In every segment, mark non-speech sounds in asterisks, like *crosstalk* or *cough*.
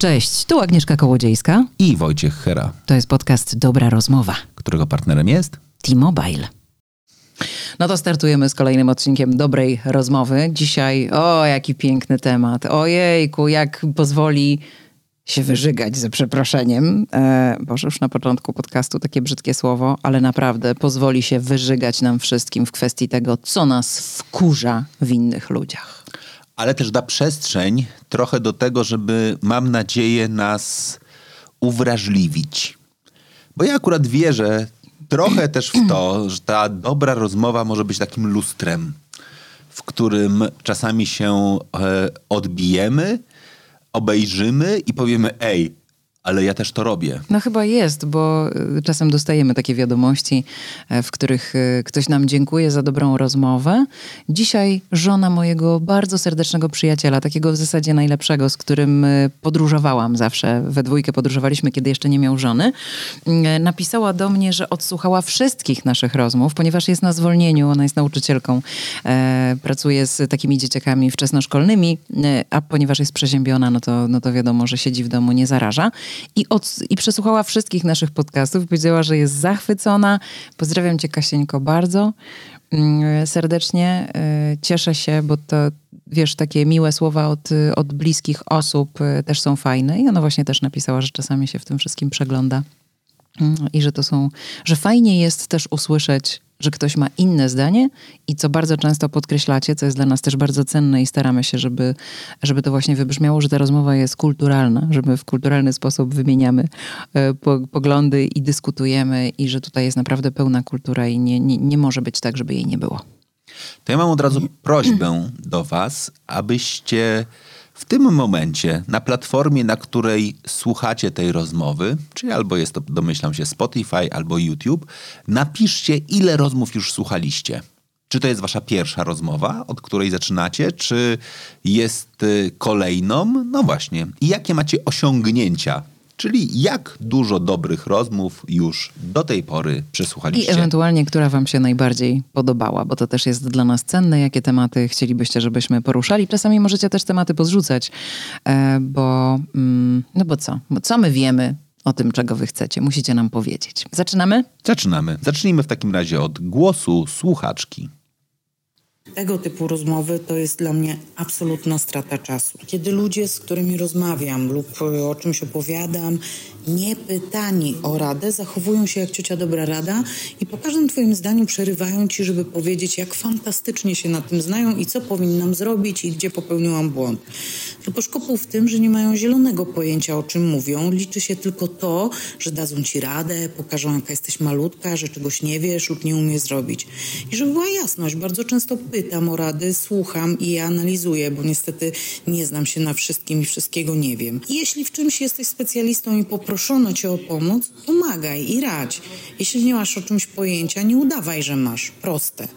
Cześć, tu Agnieszka Kołodziejska. I Wojciech Hera. To jest podcast Dobra Rozmowa. Którego partnerem jest? T-Mobile. No to startujemy z kolejnym odcinkiem dobrej rozmowy. Dzisiaj, o jaki piękny temat. Ojejku, jak pozwoli się wyżygać ze przeproszeniem. E, Boże, już na początku podcastu takie brzydkie słowo, ale naprawdę pozwoli się wyżygać nam wszystkim w kwestii tego, co nas wkurza w innych ludziach. Ale też da przestrzeń trochę do tego, żeby, mam nadzieję, nas uwrażliwić. Bo ja akurat wierzę trochę też w to, *clears throat* że ta dobra rozmowa może być takim lustrem, w którym czasami się e, odbijemy, obejrzymy i powiemy: Ej, ale ja też to robię. No chyba jest, bo y, czasem dostajemy takie wiadomości, e, w których y, ktoś nam dziękuję za dobrą rozmowę. Dzisiaj żona mojego bardzo serdecznego przyjaciela, takiego w zasadzie najlepszego, z którym y, podróżowałam zawsze, we dwójkę podróżowaliśmy, kiedy jeszcze nie miał żony, napisała do mnie, że odsłuchała wszystkich naszych rozmów, ponieważ jest na zwolnieniu, ona jest nauczycielką, e, pracuje z takimi dzieciakami wczesnoszkolnymi, a ponieważ jest przeziębiona, no to, no to wiadomo, że siedzi w domu, nie zaraża i, od, i przesłuchała wszystkich naszych podcastów. Powiedziała, że jest zachwycona. Pozdrawiam cię, Kasieńko, bardzo mm, serdecznie. E, cieszę się, bo to, wiesz, takie miłe słowa od, od bliskich osób e, też są fajne. I ona właśnie też napisała, że czasami się w tym wszystkim przegląda. Mm, I że to są, że fajnie jest też usłyszeć że ktoś ma inne zdanie i co bardzo często podkreślacie, co jest dla nas też bardzo cenne i staramy się, żeby, żeby to właśnie wybrzmiało, że ta rozmowa jest kulturalna, że my w kulturalny sposób wymieniamy e, po, poglądy i dyskutujemy i że tutaj jest naprawdę pełna kultura i nie, nie, nie może być tak, żeby jej nie było. To ja mam od razu prośbę do was, abyście w tym momencie na platformie, na której słuchacie tej rozmowy, czyli albo jest to, domyślam się, Spotify albo YouTube, napiszcie, ile rozmów już słuchaliście. Czy to jest wasza pierwsza rozmowa, od której zaczynacie, czy jest y, kolejną? No właśnie. I jakie macie osiągnięcia Czyli jak dużo dobrych rozmów już do tej pory przesłuchaliście? I ewentualnie, która wam się najbardziej podobała, bo to też jest dla nas cenne, jakie tematy chcielibyście, żebyśmy poruszali. Czasami możecie też tematy pozrzucać, e, bo mm, no bo co? Bo co my wiemy o tym, czego wy chcecie? Musicie nam powiedzieć. Zaczynamy? Zaczynamy. Zacznijmy w takim razie od głosu słuchaczki. Tego typu rozmowy to jest dla mnie absolutna strata czasu. Kiedy ludzie, z którymi rozmawiam lub o czymś opowiadam, nie pytani o radę, zachowują się jak ciocia dobra rada i po każdym twoim zdaniu przerywają ci, żeby powiedzieć, jak fantastycznie się na tym znają i co powinnam zrobić i gdzie popełniłam błąd. Tylko szkopuł w tym, że nie mają zielonego pojęcia, o czym mówią. Liczy się tylko to, że dadzą ci radę, pokażą, jaka jesteś malutka, że czegoś nie wiesz lub nie umiesz zrobić. I żeby była jasność, bardzo często pytam o rady, słucham i analizuję, bo niestety nie znam się na wszystkim i wszystkiego nie wiem. Jeśli w czymś jesteś specjalistą i poproszono cię o pomoc, pomagaj i radź. Jeśli nie masz o czymś pojęcia, nie udawaj, że masz. Proste.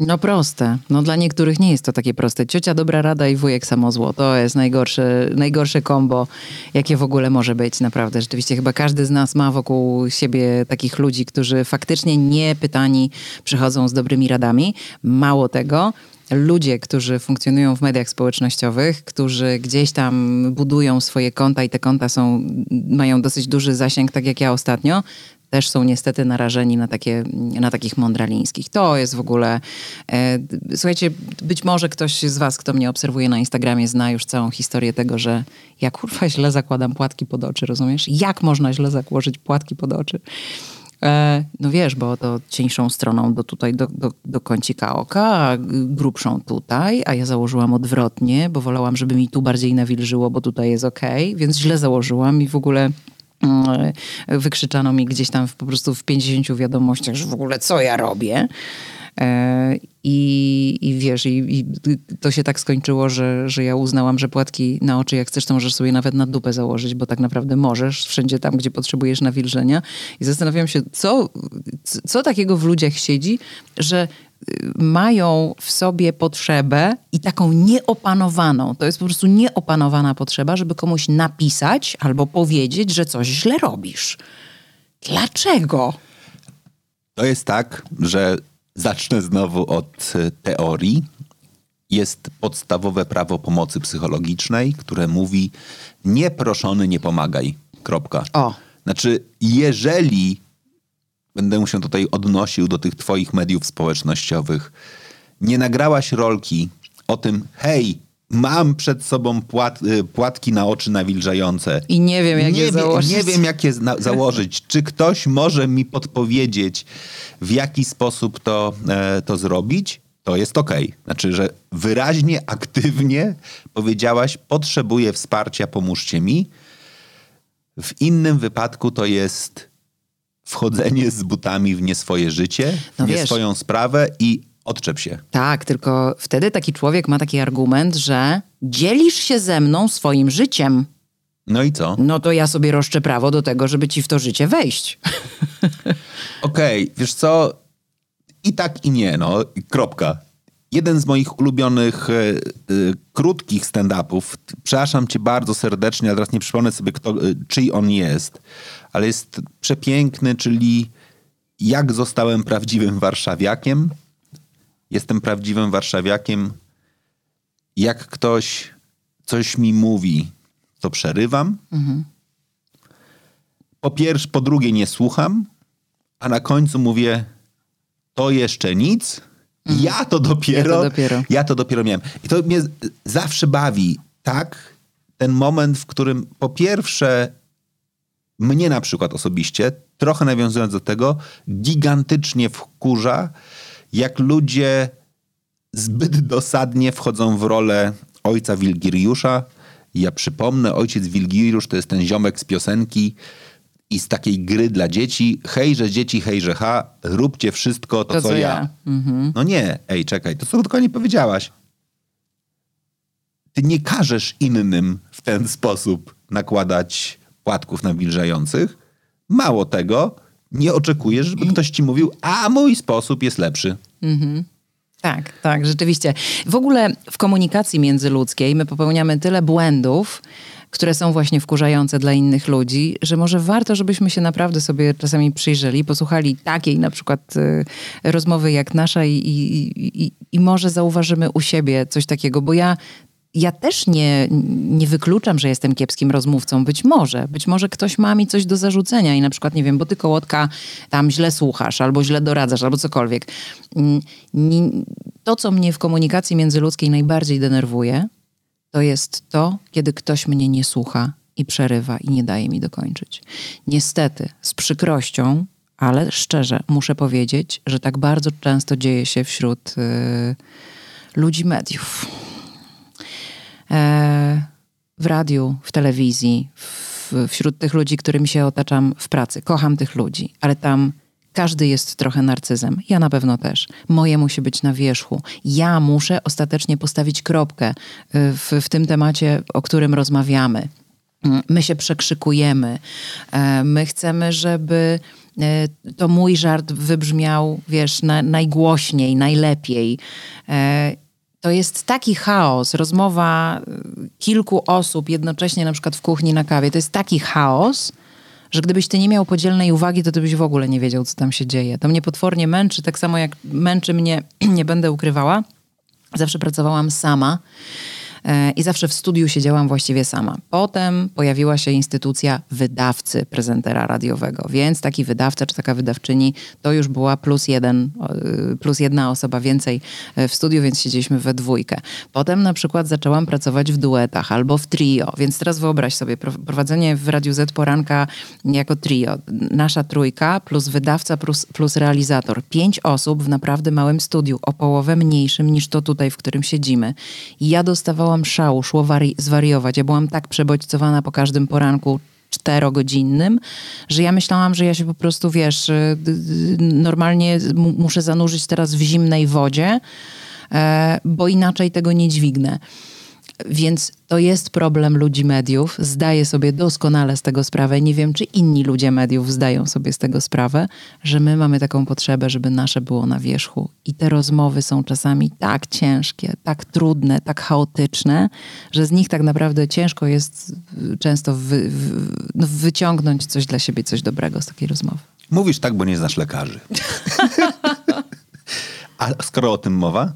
No proste. No dla niektórych nie jest to takie proste. Ciocia dobra rada i wujek samozło. To jest najgorsze, najgorsze kombo, jakie w ogóle może być. Naprawdę. Rzeczywiście chyba każdy z nas ma wokół siebie takich ludzi, którzy faktycznie nie pytani przychodzą z dobrymi radami. Mało tego, ludzie, którzy funkcjonują w mediach społecznościowych, którzy gdzieś tam budują swoje konta i te konta są, mają dosyć duży zasięg, tak jak ja ostatnio, też są niestety narażeni na, takie, na takich mądralińskich. To jest w ogóle... E, słuchajcie, być może ktoś z was, kto mnie obserwuje na Instagramie, zna już całą historię tego, że ja kurwa źle zakładam płatki pod oczy, rozumiesz? Jak można źle zakłożyć płatki pod oczy? E, no wiesz, bo to cieńszą stroną do tutaj, do, do, do kącika oka, a grubszą tutaj, a ja założyłam odwrotnie, bo wolałam, żeby mi tu bardziej nawilżyło, bo tutaj jest ok, więc źle założyłam i w ogóle wykrzyczano mi gdzieś tam po prostu w 50 wiadomościach, że w ogóle co ja robię. E, I, i wiesz, i, i, to się tak skończyło, że, że ja uznałam, że płatki na oczy, jak chcesz, to możesz sobie nawet na dupę założyć, bo tak naprawdę możesz, wszędzie tam, gdzie potrzebujesz nawilżenia. I zastanawiam się, co, co takiego w ludziach siedzi, że mają w sobie potrzebę i taką nieopanowaną, to jest po prostu nieopanowana potrzeba, żeby komuś napisać albo powiedzieć, że coś źle robisz. Dlaczego? To jest tak, że Zacznę znowu od e, teorii. jest podstawowe prawo pomocy psychologicznej, które mówi nieproszony nie pomagaj. Kropka. O. Znaczy, jeżeli będę się tutaj odnosił do tych twoich mediów społecznościowych, nie nagrałaś rolki o tym, hej, mam przed sobą płat, y, płatki na oczy nawilżające. I nie wiem, jak nie je wie- założyć. Nie wiem, jak je założyć. Czy ktoś może mi podpowiedzieć, w jaki sposób to, e, to zrobić? To jest okej. Znaczy, że wyraźnie, aktywnie powiedziałaś, potrzebuję wsparcia, pomóżcie mi. W innym wypadku to jest wchodzenie z butami w nie swoje życie, w No nie wiesz. swoją sprawę i odczep się. Tak, tylko wtedy taki człowiek ma taki argument, że dzielisz się ze mną swoim życiem. No i co? No to ja sobie roszczę prawo do tego, żeby ci w to życie wejść. *laughs* Okej, wiesz co? I tak, i nie, no. Kropka. Jeden z moich ulubionych e, e, krótkich stand-upów, przepraszam cię bardzo serdecznie, ale teraz nie przypomnę sobie, kto, e, czyj on jest, ale jest przepiękny, czyli jak zostałem prawdziwym warszawiakiem. Jestem prawdziwym warszawiakiem. Jak ktoś coś mi mówi, to przerywam. Po pierwsze, po drugie nie słucham, a na końcu mówię, to jeszcze nic. Ja to dopiero. Ja to dopiero. Ja to dopiero miałem. I to mnie zawsze bawi, tak? Ten moment, w którym po pierwsze mnie na przykład osobiście, trochę nawiązując do tego, gigantycznie wkurza, jak ludzie zbyt dosadnie wchodzą w rolę ojca Wilgiriusza. Ja przypomnę, ojciec Wilgiriusz to jest ten ziomek z piosenki i z takiej gry dla dzieci. Hejże dzieci, hejże ha, róbcie wszystko to, To, co, co ja. ja. No nie, ej, czekaj, to co dokładnie powiedziałaś? Ty nie każesz innym w ten sposób nakładać płatków nawilżających. Mało tego, nie oczekujesz, żeby ktoś ci mówił, a mój sposób jest lepszy. Tak, tak, rzeczywiście. W ogóle w komunikacji międzyludzkiej my popełniamy tyle błędów, które są właśnie wkurzające dla innych ludzi, że może warto, żebyśmy się naprawdę sobie czasami przyjrzeli, posłuchali takiej na przykład y, rozmowy jak nasza i, i, i, i może zauważymy u siebie coś takiego, bo ja ja też nie, nie wykluczam, że jestem kiepskim rozmówcą. Być może. Być może ktoś ma mi coś do zarzucenia i na przykład, nie wiem, bo ty kołotka tam źle słuchasz, albo źle doradzasz, albo cokolwiek. Mm, To, co mnie w komunikacji międzyludzkiej najbardziej denerwuje, to jest to, kiedy ktoś mnie nie słucha i przerywa i nie daje mi dokończyć. Niestety, z przykrością, ale szczerze muszę powiedzieć, że tak bardzo często dzieje się wśród y, ludzi mediów e, w radiu, w telewizji, w, wśród tych ludzi, którymi się otaczam w pracy. Kocham tych ludzi, ale tam każdy jest trochę narcyzem. Ja na pewno też. Moje musi być na wierzchu. Ja muszę ostatecznie postawić kropkę y, w, w tym temacie, o którym rozmawiamy. Mm, My się przekrzykujemy. E, My chcemy, żeby e, to mój żart wybrzmiał, wiesz, na, najgłośniej, najlepiej. E, To jest taki chaos, rozmowa y, kilku osób jednocześnie na przykład w kuchni na kawie. To jest taki chaos, że gdybyś ty nie miał podzielnej uwagi, to ty byś w ogóle nie wiedział, co tam się dzieje. To mnie potwornie męczy, tak samo jak męczy mnie, *clears throat* nie będę ukrywała. Zawsze pracowałam sama i zawsze w studiu siedziałam właściwie sama. Potem pojawiła się instytucja wydawcy prezentera radiowego, więc taki wydawca czy taka wydawczyni to już była plus jeden, e, plus jedna osoba więcej e, w studiu, więc siedzieliśmy we dwójkę. Potem na przykład zaczęłam pracować w duetach albo w trio, więc teraz wyobraź sobie pro- prowadzenie w Radiu Z poranka jako trio. Nasza trójka plus wydawca plus, plus realizator. Pięć osób w naprawdę małym studiu, o połowę mniejszym niż to tutaj, w którym siedzimy. I ja dostawałam szału, szło wari- zwariować. Ja byłam tak przebodźcowana po każdym poranku czterogodzinnym, że ja myślałam, że ja się po prostu, wiesz, y, d- normalnie mu- muszę zanurzyć teraz w zimnej wodzie, e, bo inaczej tego nie dźwignę. Więc to jest problem ludzi mediów. Zdaję sobie doskonale z tego sprawę. Nie wiem, czy inni ludzie mediów zdają sobie z tego sprawę, że my mamy taką potrzebę, żeby nasze było na wierzchu. I te rozmowy są czasami tak ciężkie, tak trudne, tak chaotyczne, że z nich tak naprawdę ciężko jest y, często wy, wy, no, wyciągnąć coś dla siebie, coś dobrego z takiej rozmowy. Mówisz tak, bo nie znasz lekarzy. *laughs* A skoro o tym mowa,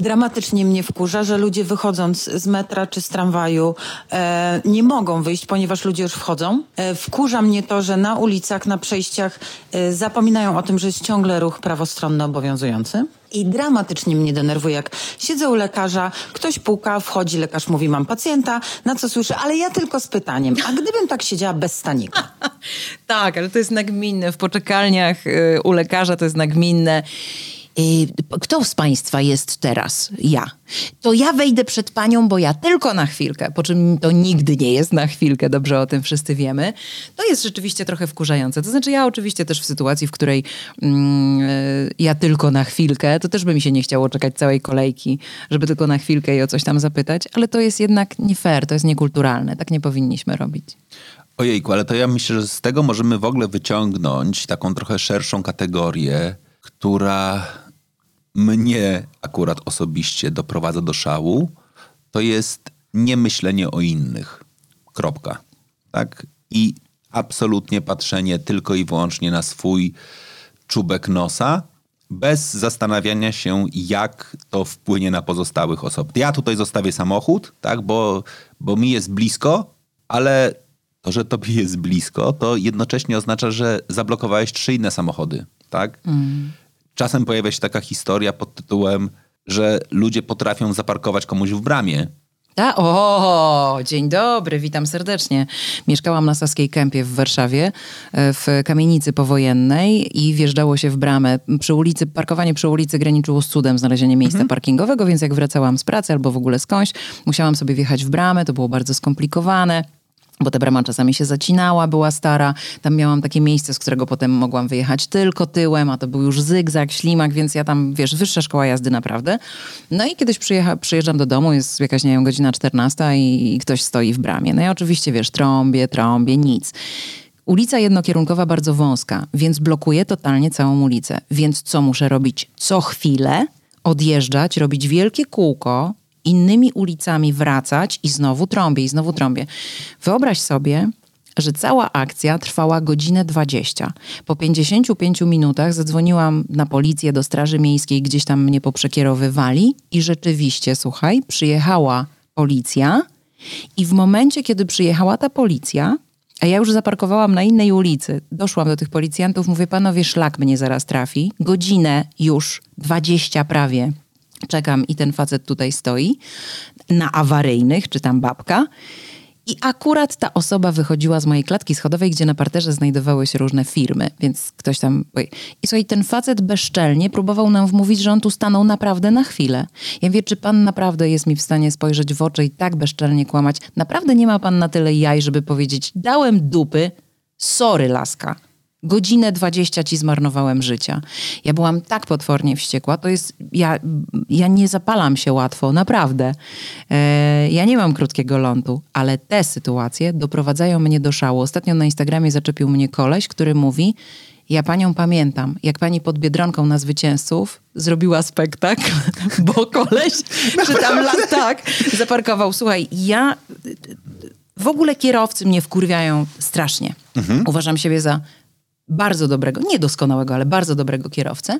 Dramatycznie mnie wkurza, że ludzie wychodząc z metra czy z tramwaju e, nie mogą wyjść, ponieważ ludzie już wchodzą. E, wkurza mnie to, że na ulicach, na przejściach e, zapominają o tym, że jest ciągle ruch prawostronny obowiązujący. I dramatycznie mnie denerwuje, jak siedzę u lekarza, ktoś puka, wchodzi, lekarz mówi, mam pacjenta, na co słyszę, ale ja tylko z pytaniem, a gdybym tak siedziała bez stanika? *laughs* tak, ale to jest nagminne. W poczekalniach y, u lekarza to jest nagminne. Y, kto z Państwa jest teraz? Ja. To ja wejdę przed Panią, bo ja tylko na chwilkę, po czym to nigdy nie jest na chwilkę, dobrze o tym wszyscy wiemy. To jest rzeczywiście trochę wkurzające. To znaczy ja oczywiście też w sytuacji, w której mm, y, ja tylko na chwilkę, to też by mi się nie chciało czekać całej kolejki, żeby tylko na chwilkę i o coś tam zapytać, ale to jest jednak nie fair, to jest niekulturalne. Tak nie powinniśmy robić. Ojejku, ale to ja myślę, że z tego możemy w ogóle wyciągnąć taką trochę szerszą kategorię, która mnie akurat osobiście doprowadza do szału, to jest niemyślenie o innych. Kropka. Tak? I absolutnie patrzenie tylko i wyłącznie na swój czubek nosa, bez zastanawiania się, jak to wpłynie na pozostałych osób. Ja tutaj zostawię samochód, tak, bo, bo mi jest blisko, ale to, że tobie jest blisko, to jednocześnie oznacza, że zablokowałeś trzy inne samochody, tak? Mm. Czasem pojawia się taka historia pod tytułem, że ludzie potrafią zaparkować komuś w bramie. Ta? O, dzień dobry, witam serdecznie. Mieszkałam na Saskiej Kępie w Warszawie, e, w kamienicy powojennej i wjeżdżało się w bramę. Przy ulicy, parkowanie przy ulicy graniczyło z cudem znalezienie miejsca mhm. parkingowego, więc jak wracałam z pracy albo w ogóle skądś, musiałam sobie wjechać w bramę, to było bardzo skomplikowane bo ta brama czasami się zacinała, była stara. Tam miałam takie miejsce, z którego potem mogłam wyjechać tylko tyłem, a to był już zygzak, ślimak, więc ja tam, wiesz, wyższa szkoła jazdy naprawdę. No i kiedyś przyjecha, przyjeżdżam do domu, jest jakaś, nie wiem, godzina 14 i, i ktoś stoi w bramie. No i oczywiście, wiesz, trąbię, trąbię, nic. Ulica jednokierunkowa bardzo wąska, więc blokuje totalnie całą ulicę. Więc co muszę robić? Co chwilę odjeżdżać, robić wielkie kółko, innymi ulicami wracać i znowu trąbię, i znowu trąbię. Wyobraź sobie, że cała akcja trwała godzinę 20. Po 55 minutach zadzwoniłam na policję do Straży Miejskiej, gdzieś tam mnie poprzekierowywali i rzeczywiście, słuchaj, przyjechała policja i w momencie, kiedy przyjechała ta policja, a ja już zaparkowałam na innej ulicy, doszłam do tych policjantów, mówię, panowie, szlak mnie zaraz trafi. Godzinę już, 20 prawie czekam i ten facet tutaj stoi na awaryjnych, czy tam babka. I akurat ta osoba wychodziła z mojej klatki schodowej, gdzie na parterze znajdowały się różne firmy, więc ktoś tam... I słuchaj, ten facet bezczelnie próbował nam wmówić, że on tu stanął naprawdę na chwilę. Ja wiem, czy pan naprawdę jest mi w stanie spojrzeć w oczy i tak bezczelnie kłamać? Naprawdę nie ma pan na tyle jaj, żeby powiedzieć, dałem dupy, sorry laska godzinę dwadzieścia ci zmarnowałem życia. Ja byłam tak potwornie wściekła, to jest, ja, ja nie zapalam się łatwo, naprawdę. E, ja nie mam krótkiego lądu, ale te sytuacje doprowadzają mnie do szału. Ostatnio na Instagramie zaczepił mnie koleś, który mówi, ja panią pamiętam, jak pani pod Biedronką na zwycięzców zrobiła spektakl, *laughs* bo koleś, *laughs* czy tam tak, zaparkował. Słuchaj, ja w ogóle kierowcy mnie wkurwiają strasznie. Mhm. Uważam siebie za bardzo dobrego, nie doskonałego, ale bardzo dobrego kierowcę.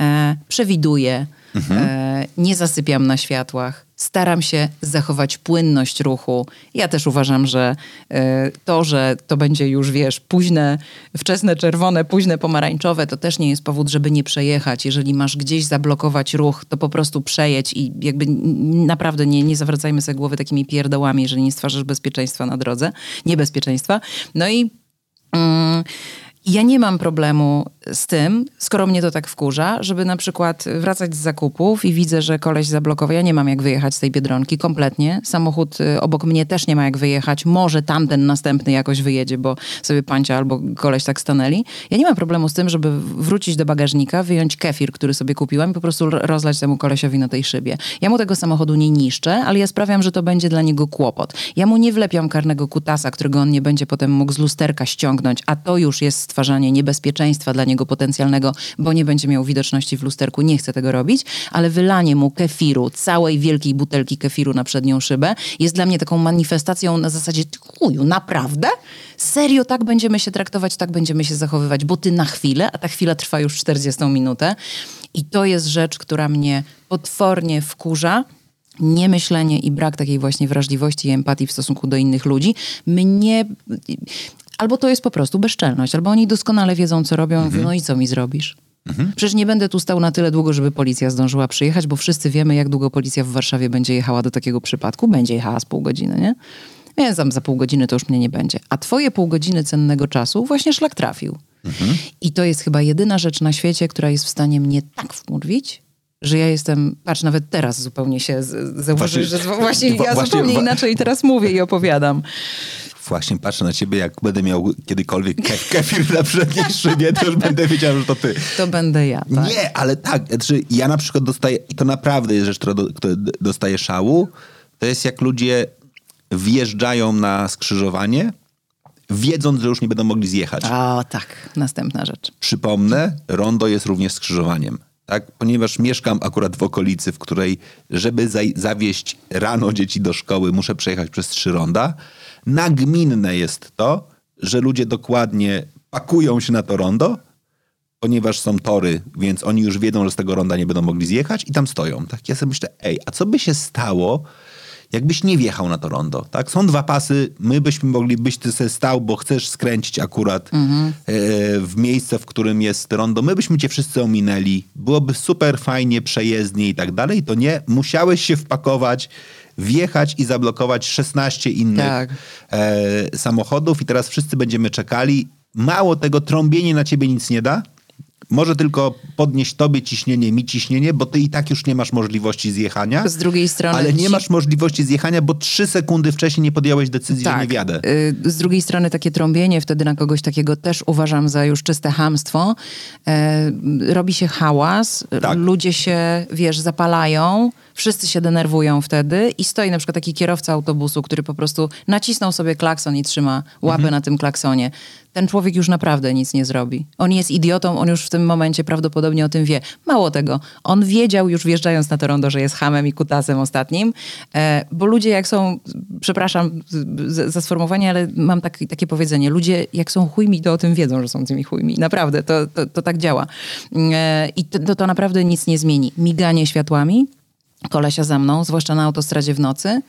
E, przewiduję, mhm. e, nie zasypiam na światłach, staram się zachować płynność ruchu. Ja też uważam, że e, to, że to będzie już, wiesz, późne, wczesne czerwone, późne pomarańczowe, to też nie jest powód, żeby nie przejechać. Jeżeli masz gdzieś zablokować ruch, to po prostu przejedź i jakby naprawdę nie, nie zawracajmy sobie głowy takimi pierdołami, jeżeli nie stwarzasz bezpieczeństwa na drodze, niebezpieczeństwa. No i... Mm, ja nie mam problemu z tym, skoro mnie to tak wkurza, żeby na przykład wracać z zakupów i widzę, że koleś zablokował. Ja nie mam jak wyjechać z tej Biedronki kompletnie. Samochód y, obok mnie też nie ma jak wyjechać. Może tamten następny jakoś wyjedzie, bo sobie pancia albo koleś tak stanęli. Ja nie mam problemu z tym, żeby wrócić do bagażnika, wyjąć kefir, który sobie kupiłam i po prostu rozlać temu kolesiowi na tej szybie. Ja mu tego samochodu nie niszczę, ale ja sprawiam, że to będzie dla niego kłopot. Ja mu nie wlepiam karnego kutasa, którego on nie będzie potem mógł z lusterka ściągnąć, a to już jest stwarzanie niebezpieczeństwa dla niego potencjalnego, bo nie będzie miał widoczności w lusterku, nie chcę tego robić, ale wylanie mu kefiru, całej wielkiej butelki kefiru na przednią szybę jest dla mnie taką manifestacją na zasadzie, chuju, naprawdę? Serio tak będziemy się traktować, tak będziemy się zachowywać, bo ty na chwilę, a ta chwila trwa już 40 minutę i to jest rzecz, która mnie potwornie wkurza, niemyślenie i brak takiej właśnie wrażliwości i empatii w stosunku do innych ludzi mnie... Albo to jest po prostu bezczelność, albo oni doskonale wiedzą, co robią, mhm. no i co mi zrobisz? Mhm. Przecież nie będę tu stał na tyle długo, żeby policja zdążyła przyjechać, bo wszyscy wiemy, jak długo policja w Warszawie będzie jechała do takiego przypadku. Będzie jechała z pół godziny, nie? Więc tam za pół godziny to już mnie nie będzie. A twoje pół godziny cennego czasu właśnie szlak trafił. Mhm. I to jest chyba jedyna rzecz na świecie, która jest w stanie mnie tak wmurwić, że ja jestem, patrz, nawet teraz zupełnie się zauważysz, że właśnie ja właśnie, zupełnie inaczej teraz mówię i opowiadam. Właśnie patrzę na ciebie, jak będę miał kiedykolwiek kef, kefir na przedniej szybie, to już będę wiedział, że to ty. To będę ja, tak. Nie, ale tak, znaczy ja na przykład dostaję, i to naprawdę jest rzecz, która, do, dostaje szału, to jest jak ludzie wjeżdżają na skrzyżowanie, wiedząc, że już nie będą mogli zjechać. O, tak, następna rzecz. Przypomnę, rondo jest również skrzyżowaniem tak? ponieważ mieszkam akurat w okolicy, w której, żeby zawieźć rano dzieci do szkoły, muszę przejechać przez trzy ronda. Nagminne jest to, że ludzie dokładnie pakują się na to rondo, ponieważ są tory, więc oni już wiedzą, że z tego ronda nie będą mogli zjechać i tam stoją. Tak ja sobie myślę, ej, a co by się stało, jakbyś nie wjechał na to rondo, tak? Są dwa pasy, my byśmy mogli, byś ty sobie stał, bo chcesz skręcić akurat mhm. e, w miejsce, w którym jest rondo, my byśmy cię wszyscy ominęli, byłoby super fajnie, przejezdnie i tak dalej, to nie, musiałeś się wpakować, wjechać i zablokować 16 innych tak. e, samochodów i teraz wszyscy będziemy czekali. Mało tego, trąbienie na ciebie nic nie da, może tylko podnieść tobie ciśnienie, mi ciśnienie, bo ty i tak już nie masz możliwości zjechania. Z drugiej strony... Ale nie masz możliwości zjechania, bo trzy sekundy wcześniej nie podjąłeś decyzji, tak. że nie tak. wjadę. Y, z drugiej strony takie trąbienie wtedy na kogoś takiego też uważam za już czyste hamstwo. E, robi się hałas, tak. ludzie się, wiesz, zapalają, wszyscy się denerwują wtedy i stoi na przykład taki kierowca autobusu, który po prostu nacisnął sobie klakson i trzyma łapę mhm. na tym klaksonie ten człowiek już naprawdę nic nie zrobi. On jest idiotą, on już w tym momencie prawdopodobnie o tym wie. Mało tego, on wiedział już wjeżdżając na to rondo, że jest hamem i kutasem ostatnim, e, bo ludzie jak są, przepraszam za sformułowanie, ale mam tak, takie powiedzenie, ludzie jak są chujmi, to o tym wiedzą, że są tymi chujmi. Naprawdę, to, to, to tak działa. E, I to, to naprawdę nic nie zmieni. Miganie światłami, kolesia za mną, zwłaszcza na autostradzie w nocy,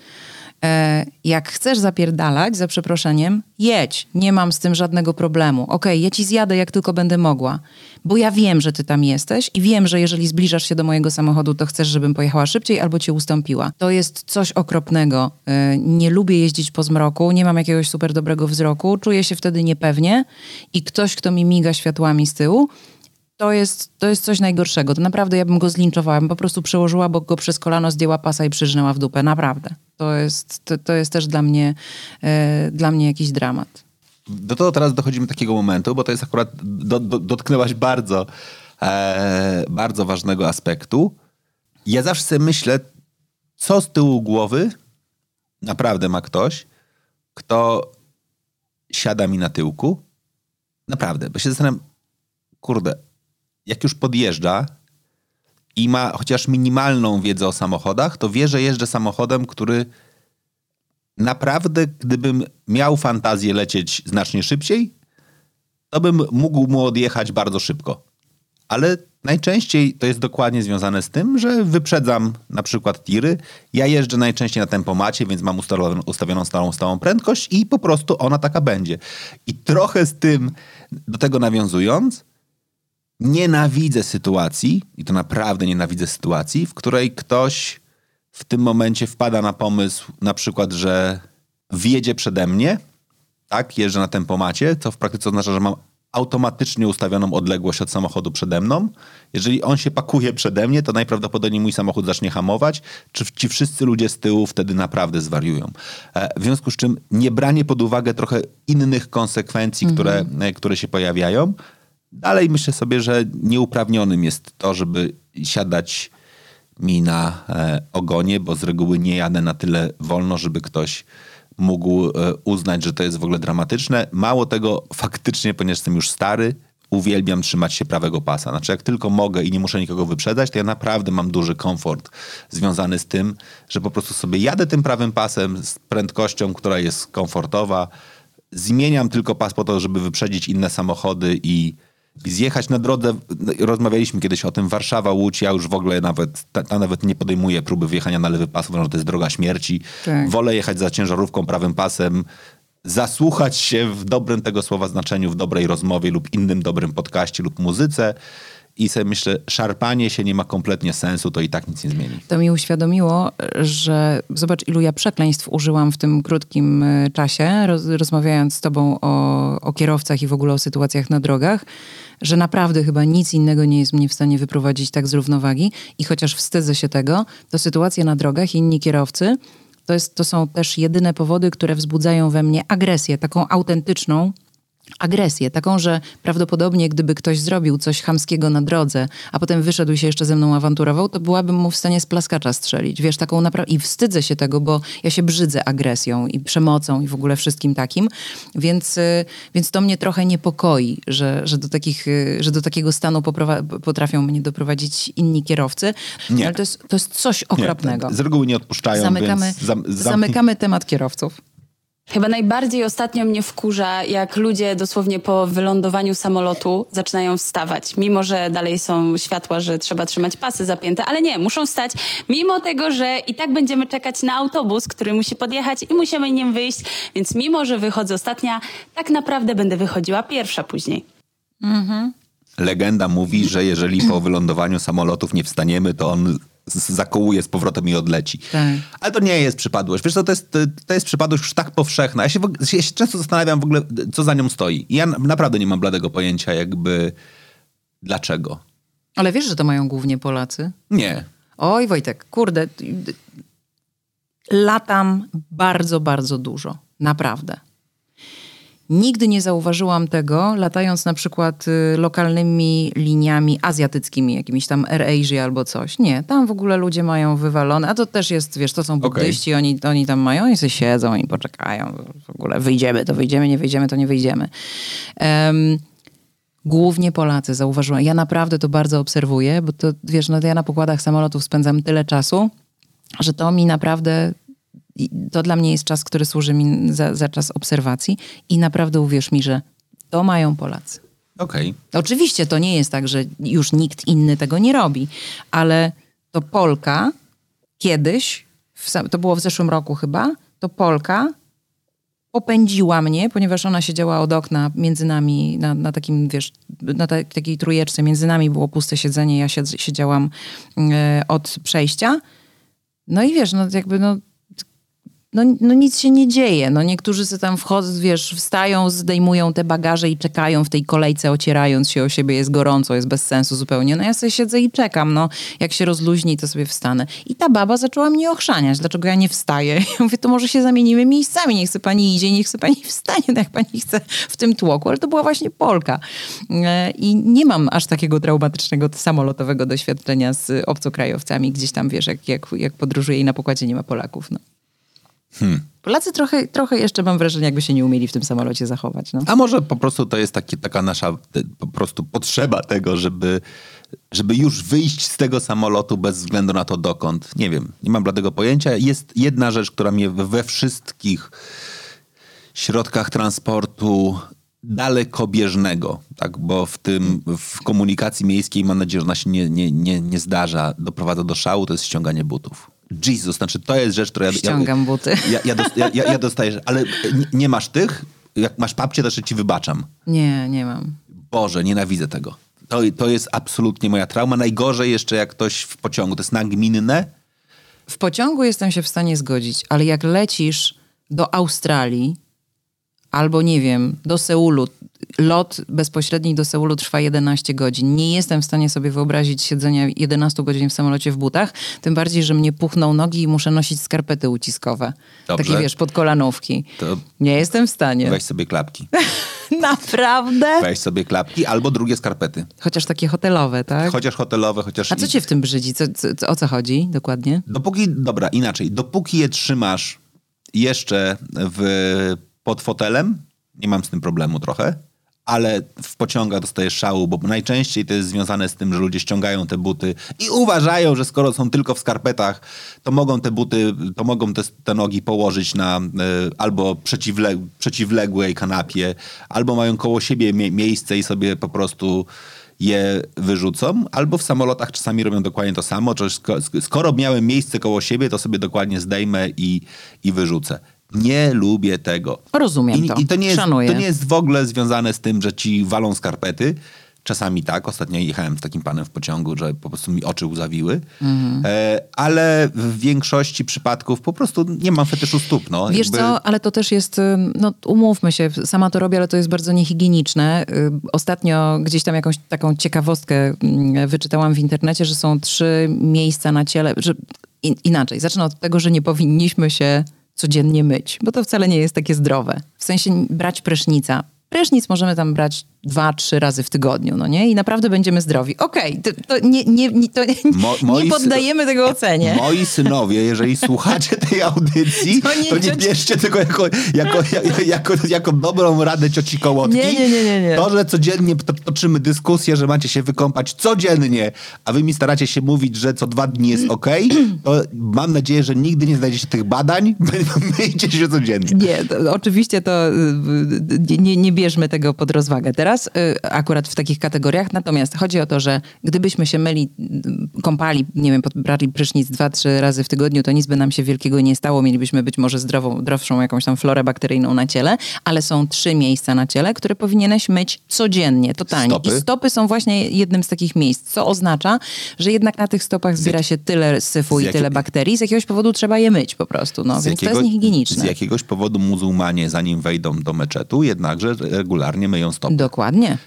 E, jak chcesz zapierdalać, za przeproszeniem, jedź, nie mam z tym żadnego problemu. Okej, okay, ja ci zjadę, jak tylko będę mogła, bo ja wiem, że ty tam jesteś i wiem, że jeżeli zbliżasz się do mojego samochodu, to chcesz, żebym pojechała szybciej albo cię ustąpiła. To jest coś okropnego. E, nie lubię jeździć po zmroku, nie mam jakiegoś super dobrego wzroku, czuję się wtedy niepewnie i ktoś, kto mi miga światłami z tyłu, to jest, to jest coś najgorszego. To naprawdę ja bym go zlinczowała, bym po prostu przełożyła, bo go przez kolano zdjęła pasa i przyżnęła w dupę. Naprawdę. To jest, to, to jest też dla mnie, e, dla mnie jakiś dramat. Do tego teraz dochodzimy do takiego momentu, bo to jest akurat, do, do, dotknęłaś bardzo, e, bardzo ważnego aspektu. Ja zawsze sobie myślę, co z tyłu głowy naprawdę ma ktoś, kto siada mi na tyłku. Naprawdę, bo się zastanawiam, kurde, jak już podjeżdża i ma chociaż minimalną wiedzę o samochodach, to wie, że jeżdżę samochodem, który naprawdę, gdybym miał fantazję lecieć znacznie szybciej, to bym mógł mu odjechać bardzo szybko. Ale najczęściej to jest dokładnie związane z tym, że wyprzedzam na przykład tiry. Ja jeżdżę najczęściej na tempomacie, więc mam ustawioną, stałą, stałą prędkość i po prostu ona taka będzie. I trochę z tym, do tego nawiązując, nienawidzę sytuacji, i to naprawdę nienawidzę sytuacji, w której ktoś w tym momencie wpada na pomysł, na przykład, że wjedzie przede mnie, tak, jeżdżę na tempomacie, co w praktyce oznacza, że mam automatycznie ustawioną odległość od samochodu przede mną. Jeżeli on się pakuje przede mnie, to najprawdopodobniej mój samochód zacznie hamować, czy ci wszyscy ludzie z tyłu wtedy naprawdę zwariują. E, w związku z czym nie branie pod uwagę trochę innych konsekwencji, które, e, które się pojawiają, Dalej myślę sobie, że nieuprawnionym jest to, żeby siadać mi na e, ogonie, bo z reguły nie jadę na tyle wolno, żeby ktoś mógł e, uznać, że to jest w ogóle dramatyczne. Mało tego, faktycznie, ponieważ jestem już stary, uwielbiam trzymać się prawego pasa. Znaczy, jak tylko mogę i nie muszę nikogo wyprzedzać, to ja naprawdę mam duży komfort związany z tym, że po prostu sobie jadę tym prawym pasem z prędkością, która jest komfortowa. Zmieniam tylko pas po to, żeby wyprzedzić inne samochody i zjechać na drodze. Rozmawialiśmy kiedyś o tym. Warszawa, Łódź, ja już w ogóle nawet, ta, nawet nie podejmuję próby wjechania na lewy pas, uważam, że to jest droga śmierci. Tak. Wolę jechać za ciężarówką prawym pasem, zasłuchać się w dobrym tego słowa znaczeniu, w dobrej rozmowie lub innym dobrym podcaście lub muzyce i sobie myślę, szarpanie się nie ma kompletnie sensu, to i tak nic nie zmieni. To mi uświadomiło, że zobacz, ilu ja przekleństw użyłam w tym krótkim y, czasie, roz, rozmawiając z tobą o, o kierowcach i w ogóle o sytuacjach na drogach, że naprawdę chyba nic innego nie jest mnie w stanie wyprowadzić tak z równowagi i chociaż wstydzę się tego, to sytuacje na drogach i inni kierowcy to, jest, to są też jedyne powody, które wzbudzają we mnie agresję, taką autentyczną, agresję, taką, że prawdopodobnie gdyby ktoś zrobił coś chamskiego na drodze, a potem wyszedł i się jeszcze ze mną awanturował, to byłabym mu w stanie z plaskacza strzelić. Wiesz, taką naprawdę... I wstydzę się tego, bo ja się brzydzę agresją i przemocą i w ogóle wszystkim takim, więc, y, więc to mnie trochę niepokoi, że, że, do, takich, y, że do takiego stanu potrafią mnie doprowadzić inni kierowcy. Nie. Ale to jest, to jest coś okropnego. Nie, z reguły nie odpuszczają, Zamykamy, więc zam, zamknij- zamykamy temat kierowców. Chyba najbardziej ostatnio mnie wkurza, jak ludzie dosłownie po wylądowaniu samolotu zaczynają wstawać. Mimo, że dalej są światła, że trzeba trzymać pasy zapięte, ale nie, muszą wstać, mimo tego, że i tak będziemy czekać na autobus, który musi podjechać i musimy nim wyjść. Więc mimo, że wychodzę ostatnia, tak naprawdę będę wychodziła pierwsza później. Legenda mówi, że jeżeli po wylądowaniu samolotów nie wstaniemy, to on zakołuje z powrotem i odleci. Tak. Ale to nie jest przypadłość. Wiesz co, to jest, to jest przypadłość już tak powszechna. Ja się, ja się często zastanawiam w ogóle, co za nią stoi. I ja na- naprawdę nie mam bladego pojęcia jakby dlaczego. Ale wiesz, że to mają głównie Polacy? Nie. Oj, Wojtek, kurde. Latam bardzo, bardzo dużo. Naprawdę. Nigdy nie zauważyłam tego, latając na przykład y, lokalnymi liniami azjatyckimi, jakimiś tam AirAsia albo coś. Nie, tam w ogóle ludzie mają wywalone, a to też jest, wiesz, to są buddyści, oni, oni tam mają, oni sobie siedzą i poczekają. W ogóle wyjdziemy, to wyjdziemy, nie wyjdziemy, to nie wyjdziemy. Em, Głównie Polacy, zauważyłam. Ja naprawdę to bardzo obserwuję, bo to, wiesz, no ja na pokładach samolotów spędzam tyle czasu, że to mi naprawdę, to dla mnie jest czas, który służy mi za, za czas obserwacji i naprawdę uwierz mi, że to mają Polacy. Okej. Oczywiście to nie jest tak, że już nikt inny tego nie robi, ale to Polka kiedyś, w, to było w zeszłym roku chyba, to Polka popędziła mnie, ponieważ ona siedziała od okna między nami, na, na takim, wiesz, na ta, takiej trójeczce, między nami było puste siedzenie, ja siedz, siedziałam e, od przejścia. No i wiesz, no jakby no no, no nic się nie dzieje. No niektórzy sobie tam wchodzą, wiesz, wstają, zdejmują te bagaże i czekają w tej kolejce, ocierając się o siebie. Jest gorąco, jest bez sensu zupełnie. No ja sobie siedzę i czekam, no. Jak się rozluźni, to sobie wstanę. I ta baba zaczęła mnie ochrzaniać. Dlaczego ja nie wstaję? *laughs* Ja mówię, to może się zamienimy miejscami. Niech sobie pani idzie, niech sobie pani wstanie, no jak pani chce w tym tłoku. Ale to była właśnie Polka. E, I nie mam aż takiego traumatycznego samolotowego doświadczenia z obcokrajowcami. Gdzieś tam, wiesz, jak, jak, jak podróżuję i na pokładzie nie ma Polaków, no. Polacy trochę, trochę jeszcze mam wrażenie, jakby się nie umieli w tym samolocie zachować. No. A może po prostu to jest taki, taka nasza po prostu potrzeba tego, żeby, żeby już wyjść z tego samolotu bez względu na to dokąd. Nie wiem, nie mam bladego pojęcia. Jest jedna rzecz, która mnie we- we wszystkich środkach transportu dalekobieżnego, tak, bo w tym, w komunikacji miejskiej mam nadzieję, że ona się nie, nie, nie, nie zdarza, doprowadza do szału, to jest ściąganie butów. Jesus, znaczy to jest rzecz, która... Ja, Ściągam buty. Ja, ja, dos, ja, ja, ja dostaję, ale nie, nie masz tych? Jak masz papcie, to jeszcze ci wybaczam. Nie, nie mam. Boże, nienawidzę tego. To, to jest absolutnie moja trauma. Najgorzej jeszcze jak ktoś w pociągu. To jest nagminne. W pociągu jestem się w stanie zgodzić, ale jak lecisz do Australii albo nie wiem, do Seulu, lot bezpośredni do Seulu trwa 11 godzin. Nie jestem w stanie sobie wyobrazić siedzenia 11 godzin w samolocie w butach, tym bardziej, że mnie puchną nogi i muszę nosić skarpety uciskowe. Dobrze. Takie wiesz, pod kolanówki. To Nie jestem w stanie. weź sobie klapki. *laughs* Naprawdę? Weź sobie klapki albo drugie skarpety. Chociaż takie hotelowe, tak? Chociaż hotelowe, chociaż... A co cię w tym brzydzi? Co, co, o co chodzi dokładnie? Dopóki, dobra, inaczej. Dopóki je trzymasz jeszcze w, pod fotelem, nie mam z tym problemu trochę, ale w pociągach dostajesz szału, bo najczęściej to jest związane z tym, że ludzie ściągają te buty i uważają, że skoro są tylko w skarpetach, to mogą te buty, to mogą te, te nogi położyć na y, albo przeciwle, przeciwległej kanapie, albo mają koło siebie mie miejsce i sobie po prostu je wyrzucą, albo w samolotach czasami robią dokładnie to samo, skoro miałem miejsce koło siebie, to sobie dokładnie zdejmę i, i wyrzucę. Nie lubię tego. Rozumiem I, to. I to nie, jest, Szanuję. to nie jest w ogóle związane z tym, że ci walą skarpety. Czasami tak. Ostatnio jechałem z takim panem w pociągu, że po prostu mi oczy łzawiły. Mhm. E, ale w większości przypadków po prostu nie mam fetyszu stóp. No. Wiesz Jakby- co, ale to też jest, ym, no umówmy się, sama to robię, ale to jest bardzo niehigieniczne. Y, Ostatnio gdzieś tam jakąś taką ciekawostkę mm, wyczytałam w internecie, że są trzy miejsca na ciele, że in, inaczej, zacznę od tego, że nie powinniśmy się codziennie myć, bo to wcale nie jest takie zdrowe. W sensie brać prysznica. Prysznic możemy tam brać dwa, trzy razy w tygodniu, no nie? I naprawdę będziemy zdrowi. Okej, to, to, nie, nie, nie, to nie, Mo- moi *laughs* nie poddajemy tego ocenie. Moi synowie, jeżeli słuchacie tej audycji, To to nie nie, cioci- bierzcie tego jako, jako, jako, jako, jako dobrą radę cioci kołotki. Nie, nie, nie, nie, nie. To, że codziennie to- toczymy dyskusję, że macie się wykąpać codziennie, a wy mi staracie się mówić, że co dwa dni jest okej, to mam nadzieję, że nigdy nie znajdziecie tych badań, *laughs* myjcie się codziennie. Nie, to, oczywiście to y, y, nie, nie bierzmy tego pod rozwagę teraz, y, akurat w takich kategoriach. Natomiast chodzi o to, że gdybyśmy się myli, kąpali, nie wiem, brali prysznic dwa, trzy razy w tygodniu, to nic by nam się wielkiego nie stało. Mielibyśmy być może zdrową, zdrowszą jakąś tam florę bakteryjną na ciele, ale są trzy miejsca na ciele, które powinieneś myć codziennie, totalnie. Stopy? I stopy są właśnie jednym z takich miejsc, co oznacza, że jednak na tych stopach zbiera się tyle syfu i tyle bakterii, z jakiegoś powodu trzeba je myć po prostu. No, Z więc to jakiego- jest niehigieniczne. Z jakiegoś powodu muzułmanie, zanim wejdą do meczetu, jednakże regularnie myją stopy. Dokładnie.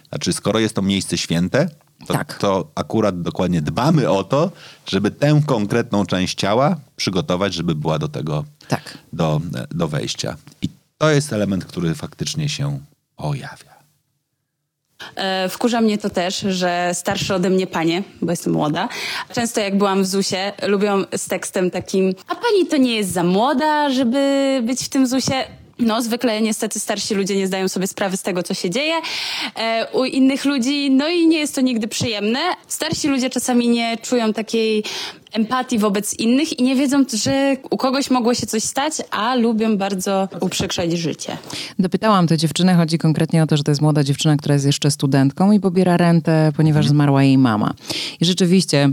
Znaczy, skoro jest to miejsce święte, to, Tak. to akurat dokładnie dbamy o to, żeby tę konkretną część ciała przygotować, żeby była do tego, Tak. do, do wejścia. I to jest element, który faktycznie się pojawia. E, Wkurza mnie to też, że starsze ode mnie panie, bo jestem młoda, często jak byłam w ZUSie, lubią z tekstem takim, a pani to nie jest za młoda, żeby być w tym ZUSie? No, zwykle niestety starsi ludzie nie zdają sobie sprawy z tego, co się dzieje e, u innych ludzi, no i nie jest to nigdy przyjemne. Starsi ludzie czasami nie czują takiej empatii wobec innych i nie wiedzą, że u kogoś mogło się coś stać, a lubią bardzo uprzykrzać życie. Dopytałam tę dziewczynę, chodzi konkretnie o to, że to jest młoda dziewczyna, która jest jeszcze studentką i pobiera rentę, ponieważ zmarła jej mama. I rzeczywiście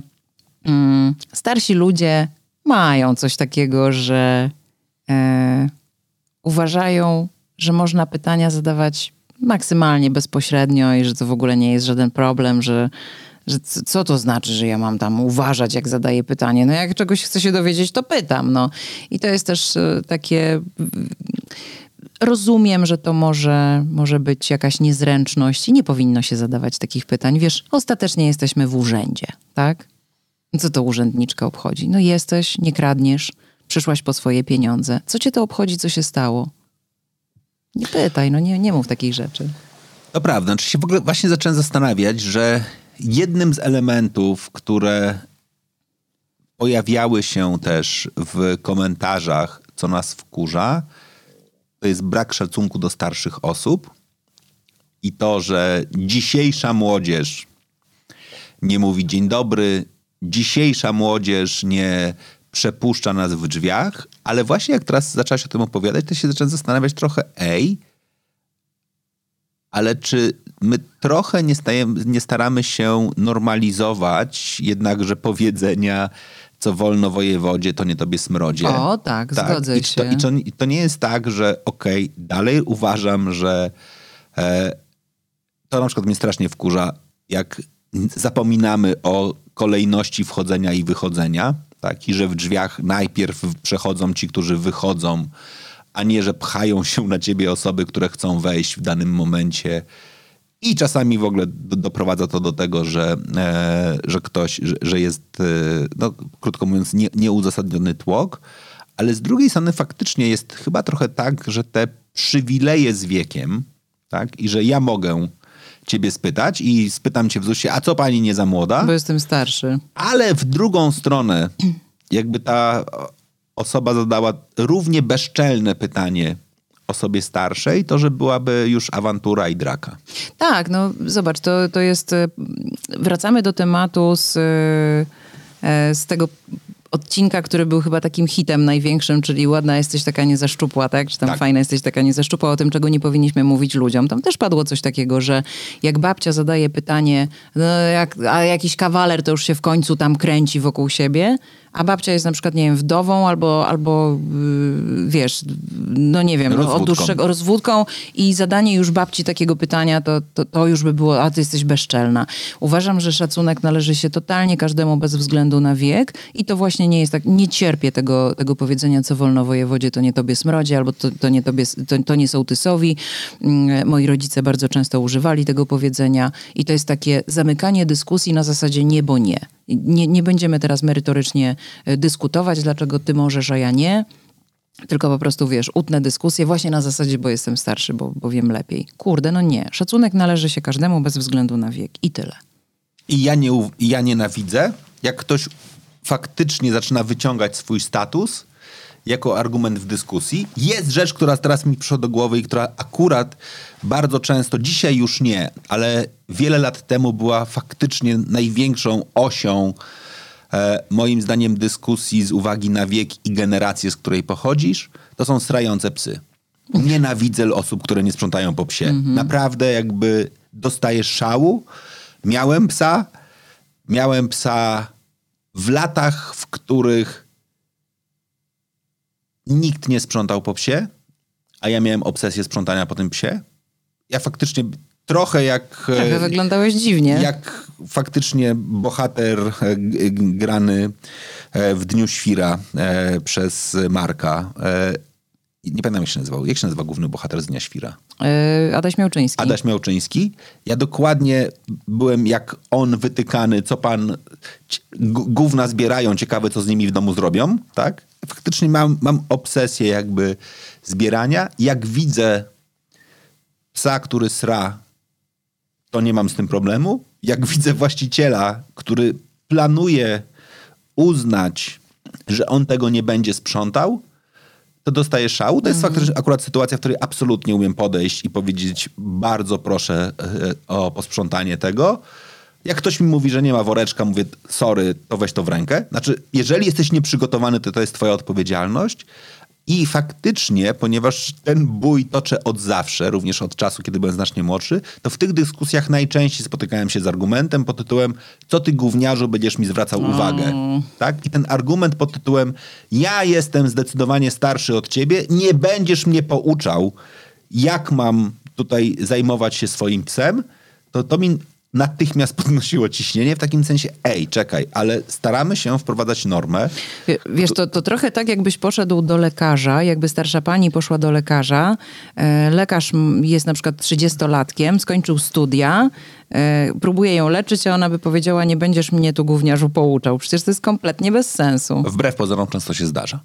mm, starsi ludzie mają coś takiego, że e, uważają, że można pytania zadawać maksymalnie bezpośrednio i że to w ogóle nie jest żaden problem, że, że co to znaczy, że ja mam tam uważać, jak zadaję pytanie. No jak czegoś chcę się dowiedzieć, to pytam. No. I to jest też e, takie Rozumiem, że to może, może być jakaś niezręczność i nie powinno się zadawać takich pytań. Wiesz, ostatecznie jesteśmy w urzędzie, tak? Co to urzędniczka obchodzi? No jesteś, nie kradniesz, przyszłaś po swoje pieniądze. Co cię to obchodzi, co się stało? Nie pytaj, no nie, nie mów takich rzeczy. To prawda. Znaczy się w ogóle właśnie zacząłem zastanawiać, że jednym z elementów, które pojawiały się też w komentarzach, co nas wkurza, to jest brak szacunku do starszych osób i to, że dzisiejsza młodzież nie mówi dzień dobry, dzisiejsza młodzież nie przepuszcza nas w drzwiach, ale właśnie jak teraz zaczęłaś o tym opowiadać, to się zacząłem zastanawiać trochę, ej, ale czy my trochę nie, stajemy, nie staramy się normalizować jednakże powiedzenia, co wolno wojewodzie, to nie tobie smrodzie. O, tak, zgodzę I to, się. I to, I to nie jest tak, że okej, dalej uważam, że e, to na przykład mnie strasznie wkurza, jak zapominamy o kolejności wchodzenia i wychodzenia, tak? I że w drzwiach najpierw przechodzą ci, którzy wychodzą, a nie, że pchają się na ciebie osoby, które chcą wejść w danym momencie. I czasami w ogóle do, doprowadza to do tego, że, e, że ktoś, że, że jest, e, no, krótko mówiąc, nie, nieuzasadniony tłok. Ale z drugiej strony faktycznie jest chyba trochę tak, że te przywileje z wiekiem, tak, i że ja mogę ciebie spytać i spytam cię w ZUSie, a co pani nie za młoda? Bo jestem starszy. Ale w drugą stronę, *clears throat* jakby ta osoba zadała równie bezczelne pytanie osobie starszej, to że byłaby już awantura i draka. Tak, no zobacz, to, to jest. Wracamy do tematu z, e, z tego odcinka, który był chyba takim hitem największym, czyli ładna jesteś taka niezaszczupła, tak? Czy tam Tak. fajna jesteś taka niezaszczupła, o tym, czego nie powinniśmy mówić ludziom. Tam też padło coś takiego, że jak babcia zadaje pytanie, no jak, a jakiś kawaler to już się w końcu tam kręci wokół siebie, a babcia jest na przykład, nie wiem, wdową albo, albo yy, wiesz, no nie wiem, no, od Rozwódką. dłuższego rozwódką i zadanie już babci takiego pytania, to, to, to już by było, a ty jesteś bezczelna. Uważam, że szacunek należy się totalnie każdemu bez względu na wiek i to właśnie nie jest tak, nie cierpię tego, tego powiedzenia, co wolno wojewodzie, to nie tobie smrodzi, albo to, to, nie, tobie, to, to nie sołtysowi. Mm, Moi rodzice bardzo często używali tego powiedzenia i to jest takie zamykanie dyskusji na zasadzie nie, bo nie. Nie, nie będziemy teraz merytorycznie e, dyskutować, dlaczego ty możesz, a ja nie. Tylko po prostu, wiesz, utnę dyskusję właśnie na zasadzie, bo jestem starszy, bo, bo wiem lepiej. Kurde, no nie. Szacunek należy się każdemu bez względu na wiek. I tyle. I ja, nie, ja nienawidzę, jak ktoś faktycznie zaczyna wyciągać swój status jako argument w dyskusji. Jest rzecz, która teraz mi przyszła do głowy i która akurat bardzo często, dzisiaj już nie, ale wiele lat temu była faktycznie największą osią e, moim zdaniem dyskusji z uwagi na wiek i generację, z której pochodzisz, to są strające psy. Nienawidzę osób, które nie sprzątają po psie. Naprawdę jakby dostaję szału. Miałem psa, miałem psa w latach, w których nikt nie sprzątał po psie, a ja miałem obsesję sprzątania po tym psie. Ja faktycznie trochę jak... e, Trochę wyglądałeś dziwnie. jak faktycznie bohater e, grany e, w Dniu Świra przez Marka. Nie pamiętam jak się nazywał. Jak się nazywa główny bohater z Dnia Świra? Adaś Miałczyński. Adaś Miałczyński. Ja dokładnie byłem jak on wytykany, co pan gówna zbierają, ciekawe co z nimi w domu zrobią, tak? Faktycznie mam, mam obsesję jakby zbierania. Jak widzę psa, który sra, to nie mam z tym problemu. Jak widzę właściciela, który planuje uznać, że on tego nie będzie sprzątał, to dostaje szału. To jest faktycznie akurat sytuacja, w której absolutnie umiem podejść i powiedzieć bardzo proszę e, o posprzątanie tego. Jak ktoś mi mówi, że nie ma woreczka, mówię sorry, to weź to w rękę. Znaczy, jeżeli jesteś nieprzygotowany, to to jest twoja odpowiedzialność. I faktycznie, ponieważ ten bój toczę od zawsze, również od czasu, kiedy byłem znacznie młodszy, to w tych dyskusjach najczęściej spotykałem się z argumentem pod tytułem co ty gówniarzu będziesz mi zwracał uwagę. Tak? I ten argument pod tytułem ja jestem zdecydowanie starszy od ciebie, nie będziesz mnie pouczał, jak mam tutaj zajmować się swoim psem, to to mi natychmiast *laughs* podnosiło ciśnienie w takim sensie, ej, czekaj, ale staramy się wprowadzać normę, Wie- Wiesz, to, to trochę tak, jakbyś poszedł do lekarza, jakby starsza pani poszła do lekarza. E, lekarz jest na przykład 30-latkiem, skończył studia, próbuje ją leczyć, a ona by powiedziała, nie będziesz mnie tu gówniarzu pouczał. Przecież to jest kompletnie bez sensu. Wbrew pozorom często się zdarza.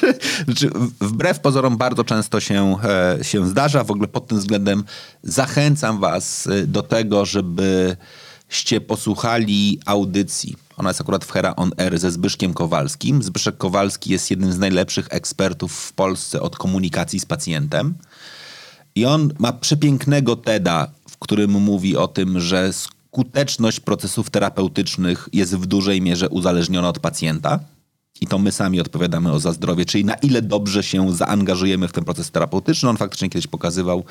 *laughs* wbrew pozorom bardzo często się, e, się zdarza. W ogóle pod tym względem zachęcam was e, do tego, żebyście posłuchali audycji. Ona jest akurat w Hera On Air ze Zbyszkiem Kowalskim. Zbyszek Kowalski jest jednym z najlepszych ekspertów w Polsce od komunikacji z pacjentem. I on ma przepięknego TEDa, w którym mówi o tym, że skuteczność procesów terapeutycznych jest w dużej mierze uzależniona od pacjenta. I to my sami odpowiadamy o za zdrowie, czyli na ile dobrze się zaangażujemy w ten proces terapeutyczny. On faktycznie kiedyś pokazywał,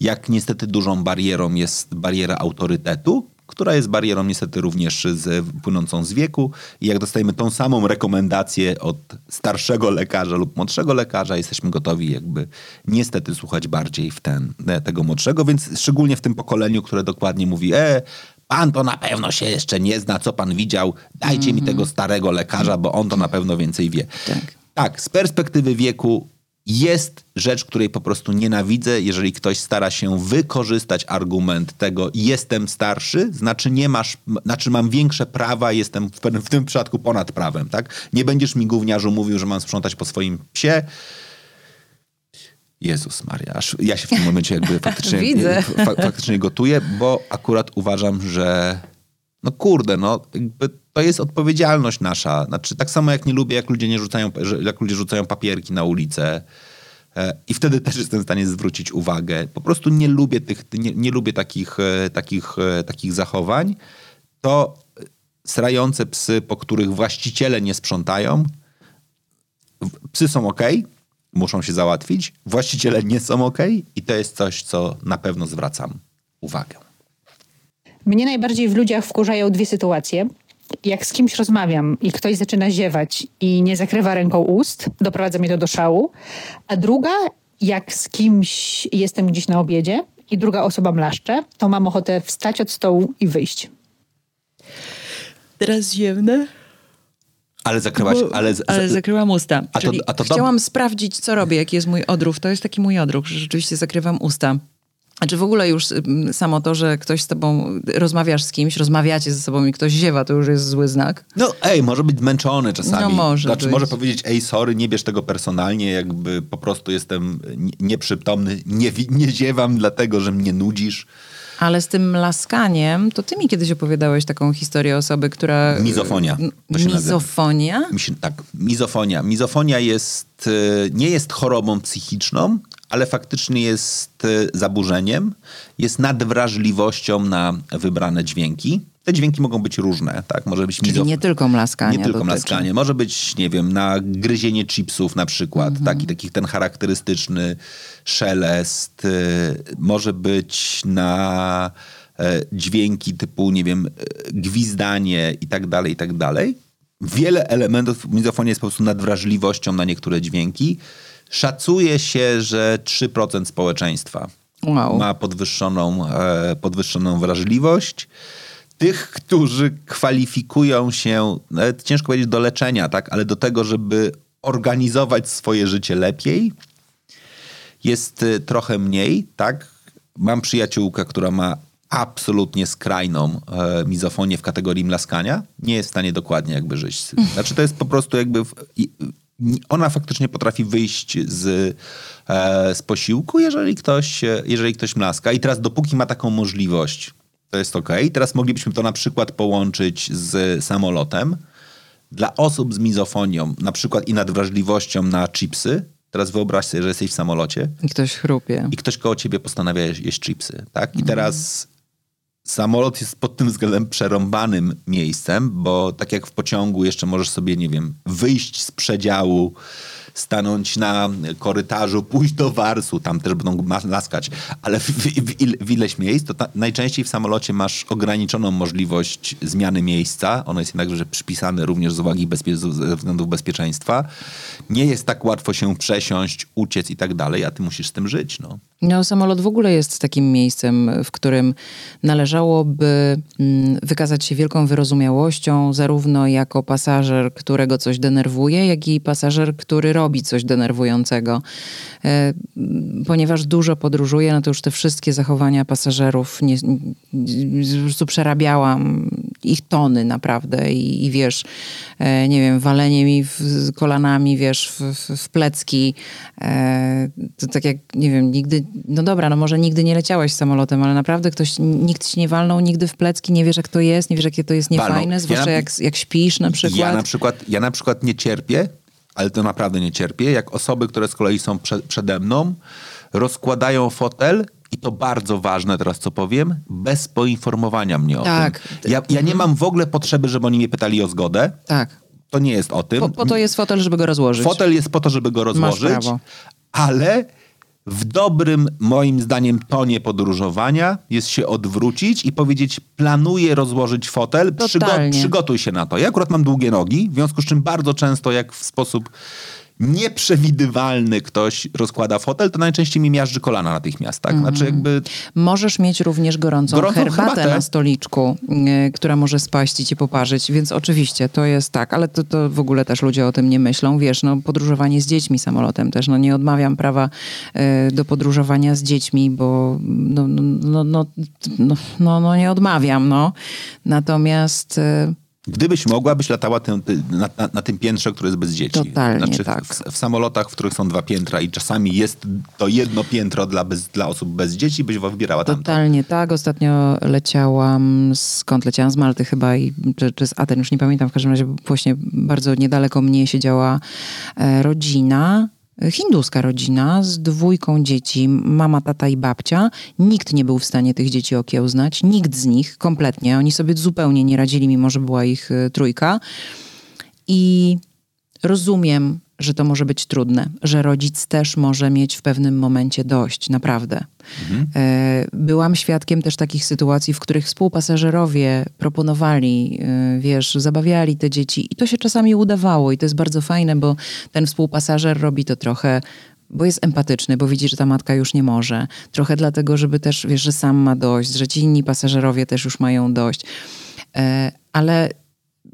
jak niestety dużą barierą jest bariera autorytetu, która jest barierą niestety również z, płynącą z wieku. I jak dostajemy tą samą rekomendację od starszego lekarza lub młodszego lekarza, jesteśmy gotowi jakby niestety słuchać bardziej w ten, e, tego młodszego, więc szczególnie w tym pokoleniu, które dokładnie mówi, e, pan to na pewno się jeszcze nie zna, co pan widział, dajcie mi tego starego lekarza, bo on to na pewno więcej wie. Tak. Tak, z perspektywy wieku jest rzecz, której po prostu nienawidzę, jeżeli ktoś stara się wykorzystać argument tego jestem starszy, znaczy nie masz, znaczy mam większe prawa, jestem w, w tym przypadku ponad prawem, tak? Nie będziesz mi gówniarzu mówił, że mam sprzątać po swoim psie. Jezus Maria, aż ja się w tym momencie jakby *laughs* faktycznie, fa, faktycznie gotuję, bo akurat uważam, że no kurde, no to jest odpowiedzialność nasza. Znaczy tak samo jak nie lubię, jak ludzie nie rzucają, jak ludzie rzucają papierki na ulicę. E, I wtedy *laughs* też jestem w stanie zwrócić uwagę. Po prostu nie lubię tych, nie, nie lubię takich, e, takich, e, takich zachowań. To srające psy, po których właściciele nie sprzątają, psy są ok, muszą się załatwić, właściciele nie są ok i to jest coś, co na pewno zwracam uwagę. Mnie najbardziej w ludziach wkurzają dwie sytuacje. Jak z kimś rozmawiam i ktoś zaczyna ziewać i nie zakrywa ręką ust, doprowadza mnie to do szału. A druga, jak z kimś jestem gdzieś na obiedzie i druga osoba mlaszcze, to mam ochotę wstać od stołu i wyjść. Teraz ziemne. Ale zakryłaś, Bo- ale, ale zakryłam usta. A to- a to chciałam sprawdzić, co robię, jaki jest mój odruch. To jest taki mój odruch, że rzeczywiście zakrywam usta. A czy w ogóle już ym, samo to, że ktoś z tobą, rozmawiasz z kimś, rozmawiacie ze sobą i ktoś ziewa, to już jest zły znak? No ej, może być zmęczony czasami. No, może znaczy, być. może powiedzieć, ej, sorry, nie bierz tego personalnie, jakby po prostu jestem nie- nieprzytomny, nie, nie ziewam dlatego, że mnie nudzisz. Ale z tym laskaniem, to ty mi kiedyś opowiadałeś taką historię osoby, która... Mizofonia, nazywa. Mizofonia? Mi się, tak, mizofonia. Mizofonia jest, e, nie jest chorobą psychiczną, ale faktycznie jest e, zaburzeniem, jest nadwrażliwością na wybrane dźwięki. Te dźwięki mogą być różne, tak? Może być Czyli mizof- nie tylko mlaskania Nie tylko dotyczy. mlaskanie. Może być, nie wiem, na gryzienie chipsów na przykład, Mhm. taki, taki ten charakterystyczny szelest. y, Może być na e, dźwięki typu, nie wiem, e, gwizdanie i tak dalej, i tak dalej. Wiele elementów mizofonii jest po prostu nadwrażliwością na niektóre dźwięki. Szacuje się, że 3% społeczeństwa Wow. ma podwyższoną, e, podwyższoną wrażliwość. Tych, którzy kwalifikują się, nawet ciężko powiedzieć do leczenia, tak, ale do tego, żeby organizować swoje życie lepiej, jest y, trochę mniej, tak. Mam przyjaciółkę, która ma absolutnie skrajną e, mizofonię w kategorii mlaskania. Nie jest w stanie dokładnie jakby żyć. Znaczy to jest po prostu jakby... W, ona faktycznie potrafi wyjść z, e, z posiłku, jeżeli ktoś, jeżeli ktoś mlaska. I teraz dopóki ma taką możliwość, to jest ok. Teraz moglibyśmy to na przykład połączyć z samolotem. Dla osób z mizofonią, na przykład i nadwrażliwością na chipsy, teraz wyobraź sobie, że jesteś w samolocie I ktoś chrupie. i ktoś koło ciebie postanawia jeść, jeść chipsy, tak? I teraz samolot jest pod tym względem przerąbanym miejscem, bo tak jak w pociągu jeszcze możesz sobie, nie wiem, wyjść z przedziału, stanąć na korytarzu, pójść do warsu, tam też będą laskać, ale w, w, w ileś miejsc, to ta, najczęściej w samolocie masz ograniczoną możliwość zmiany miejsca. Ono jest jednakże przypisane również z uwagi bezpie- ze względów bezpieczeństwa. Nie jest tak łatwo się przesiąść, uciec i tak dalej, a ty musisz z tym żyć, no. No, samolot w ogóle jest takim miejscem, w którym należałoby mm, wykazać się wielką wyrozumiałością, zarówno jako pasażer, którego coś denerwuje, jak i pasażer, który robi coś denerwującego. E, Ponieważ dużo podróżuję, no to już te wszystkie zachowania pasażerów nie, po prostu przerabiałam ich tony naprawdę i, i wiesz, e, nie wiem, walenie mi w, z kolanami, wiesz, w, w, w plecki. E, to tak jak, nie wiem, nigdy, no dobra, no może nigdy nie leciałeś samolotem, ale naprawdę ktoś, nikt ci nie walnął nigdy w plecki, nie wiesz jak to jest, nie wiesz jakie to jest niefajne, zwłaszcza Ja na- jak, jak śpisz na przykład. Ja na przykład, ja na przykład nie cierpię, ale to naprawdę nie cierpię, jak osoby, które z kolei są prze, przede mną, rozkładają fotel i to bardzo ważne teraz, co powiem, bez poinformowania mnie o Tak. tym. Ja, ja nie mam w ogóle potrzeby, żeby oni mnie pytali o zgodę. Tak. To nie jest o tym. Po, po to jest fotel, żeby go rozłożyć. Fotel jest po to, żeby go rozłożyć, prawo. ale w dobrym, moim zdaniem, tonie podróżowania jest się odwrócić i powiedzieć, planuję rozłożyć fotel, przygo- przygotuj się na to. Ja akurat mam długie nogi, w związku z czym bardzo często, jak w sposób nieprzewidywalny ktoś rozkłada fotel, to najczęściej mi miażdży kolana natychmiast, tak? Znaczy jakby... Możesz mieć również gorącą, Gorącą herbatę, herbatę. na stoliczku, y, która może spaść i cię poparzyć, więc oczywiście to jest tak, ale to, to w ogóle też ludzie o tym nie myślą. Wiesz, no podróżowanie z dziećmi samolotem też, no nie odmawiam prawa y, do podróżowania z dziećmi, bo no, no, no, no, no, no, no nie odmawiam, no. Natomiast y, Gdybyś mogła, byś latała tym, ty, na, na, na, tym piętrze, które jest bez dzieci. Totalnie znaczy tak. W, w, samolotach, w których są dwa piętra i czasami jest to jedno piętro dla, bez, dla osób bez dzieci, byś wybierała tam. Totalnie tak. Ostatnio leciałam, skąd leciałam? Z Malty chyba, i, czy, czy z Aten, już nie pamiętam. W każdym razie właśnie bardzo niedaleko mnie siedziała e, rodzina hinduska rodzina z dwójką dzieci, mama, tata i babcia. Nikt nie był w stanie tych dzieci okiełznać, nikt z nich kompletnie. Oni sobie zupełnie nie radzili, mimo że była ich y, trójka. I rozumiem, że to może być trudne, że rodzic też może mieć w pewnym momencie dość, naprawdę. Mhm. Byłam świadkiem też takich sytuacji, w których współpasażerowie proponowali, e, wiesz, zabawiali te dzieci i to się czasami udawało i to jest bardzo fajne, bo ten współpasażer robi to trochę bo jest empatyczny, bo widzi, że ta matka już nie może. Trochę dlatego, żeby też, wiesz, że sam ma dość, że ci inni pasażerowie też już mają dość. E, ale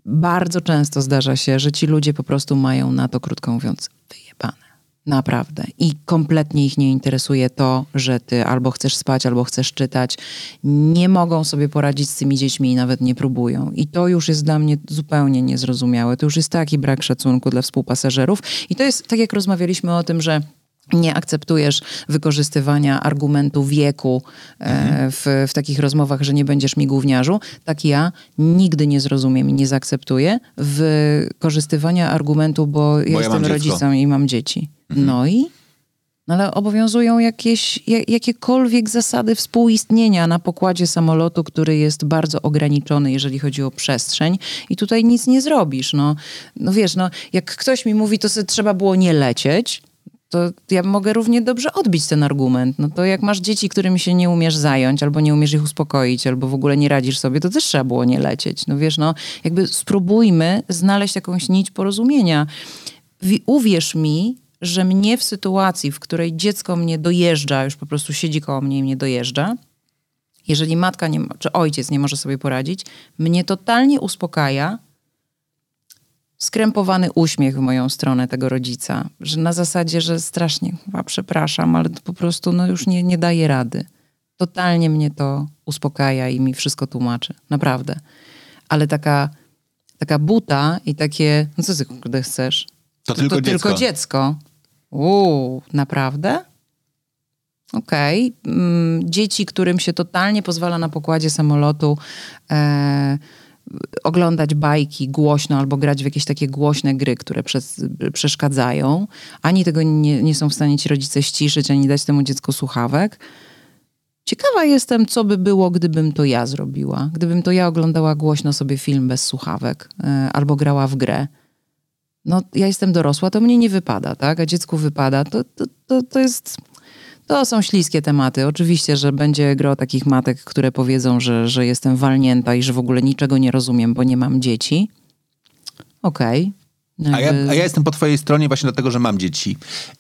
bardzo często zdarza się, że ci ludzie po prostu mają na to, krótko mówiąc, wyjebane. Naprawdę. I kompletnie ich nie interesuje to, że ty albo chcesz spać, albo chcesz czytać. Nie mogą sobie poradzić z tymi dziećmi i nawet nie próbują. I to już jest dla mnie zupełnie niezrozumiałe. To już jest taki brak szacunku dla współpasażerów. I to jest tak, jak rozmawialiśmy o tym, że nie akceptujesz wykorzystywania argumentu wieku e, w, w takich rozmowach, że nie będziesz mi gówniarzu, tak ja nigdy nie zrozumiem i nie zaakceptuję wykorzystywania argumentu, bo, bo ja jestem rodzicem i mam dzieci. Mhm. No i? No ale obowiązują jakieś, jakiekolwiek zasady współistnienia na pokładzie samolotu, który jest bardzo ograniczony, jeżeli chodzi o przestrzeń i tutaj nic nie zrobisz. No, no wiesz, no, jak ktoś mi mówi, to trzeba było nie lecieć, to ja mogę równie dobrze odbić ten argument. No to jak masz dzieci, którymi się nie umiesz zająć, albo nie umiesz ich uspokoić, albo w ogóle nie radzisz sobie, to też trzeba było nie lecieć. No wiesz, no jakby spróbujmy znaleźć jakąś nić porozumienia. Uwierz mi, że mnie w sytuacji, w której dziecko mnie dojeżdża, już po prostu siedzi koło mnie i mnie dojeżdża, jeżeli matka nie, czy ojciec nie może sobie poradzić, mnie totalnie uspokaja, skrępowany uśmiech w moją stronę tego rodzica, że na zasadzie, że strasznie chyba przepraszam, ale to po prostu no już nie, nie daje rady. Totalnie mnie to uspokaja i mi wszystko tłumaczy. Naprawdę. Ale taka, taka buta i takie, no co ty kurde chcesz? To, to tylko to dziecko. Tylko dziecko. Uuu, naprawdę? Okej. Okay. Mm, dzieci, którym się totalnie pozwala na pokładzie samolotu e, oglądać bajki głośno albo grać w jakieś takie głośne gry, które przez, przeszkadzają. Ani tego nie, nie są w stanie ci rodzice ściszyć, ani dać temu dziecku słuchawek. Ciekawa jestem, co by było, gdybym to ja zrobiła. Gdybym to ja oglądała głośno sobie film bez słuchawek e, albo grała w grę. No, ja jestem dorosła, to mnie nie wypada, tak? A dziecku wypada. To, to, to, to jest to są śliskie tematy. Oczywiście, że będzie gro takich matek, które powiedzą, że, że jestem walnięta i że w ogóle niczego nie rozumiem, bo nie mam dzieci. Okej. Okay. A, ja, a ja jestem po twojej stronie właśnie dlatego, że mam dzieci.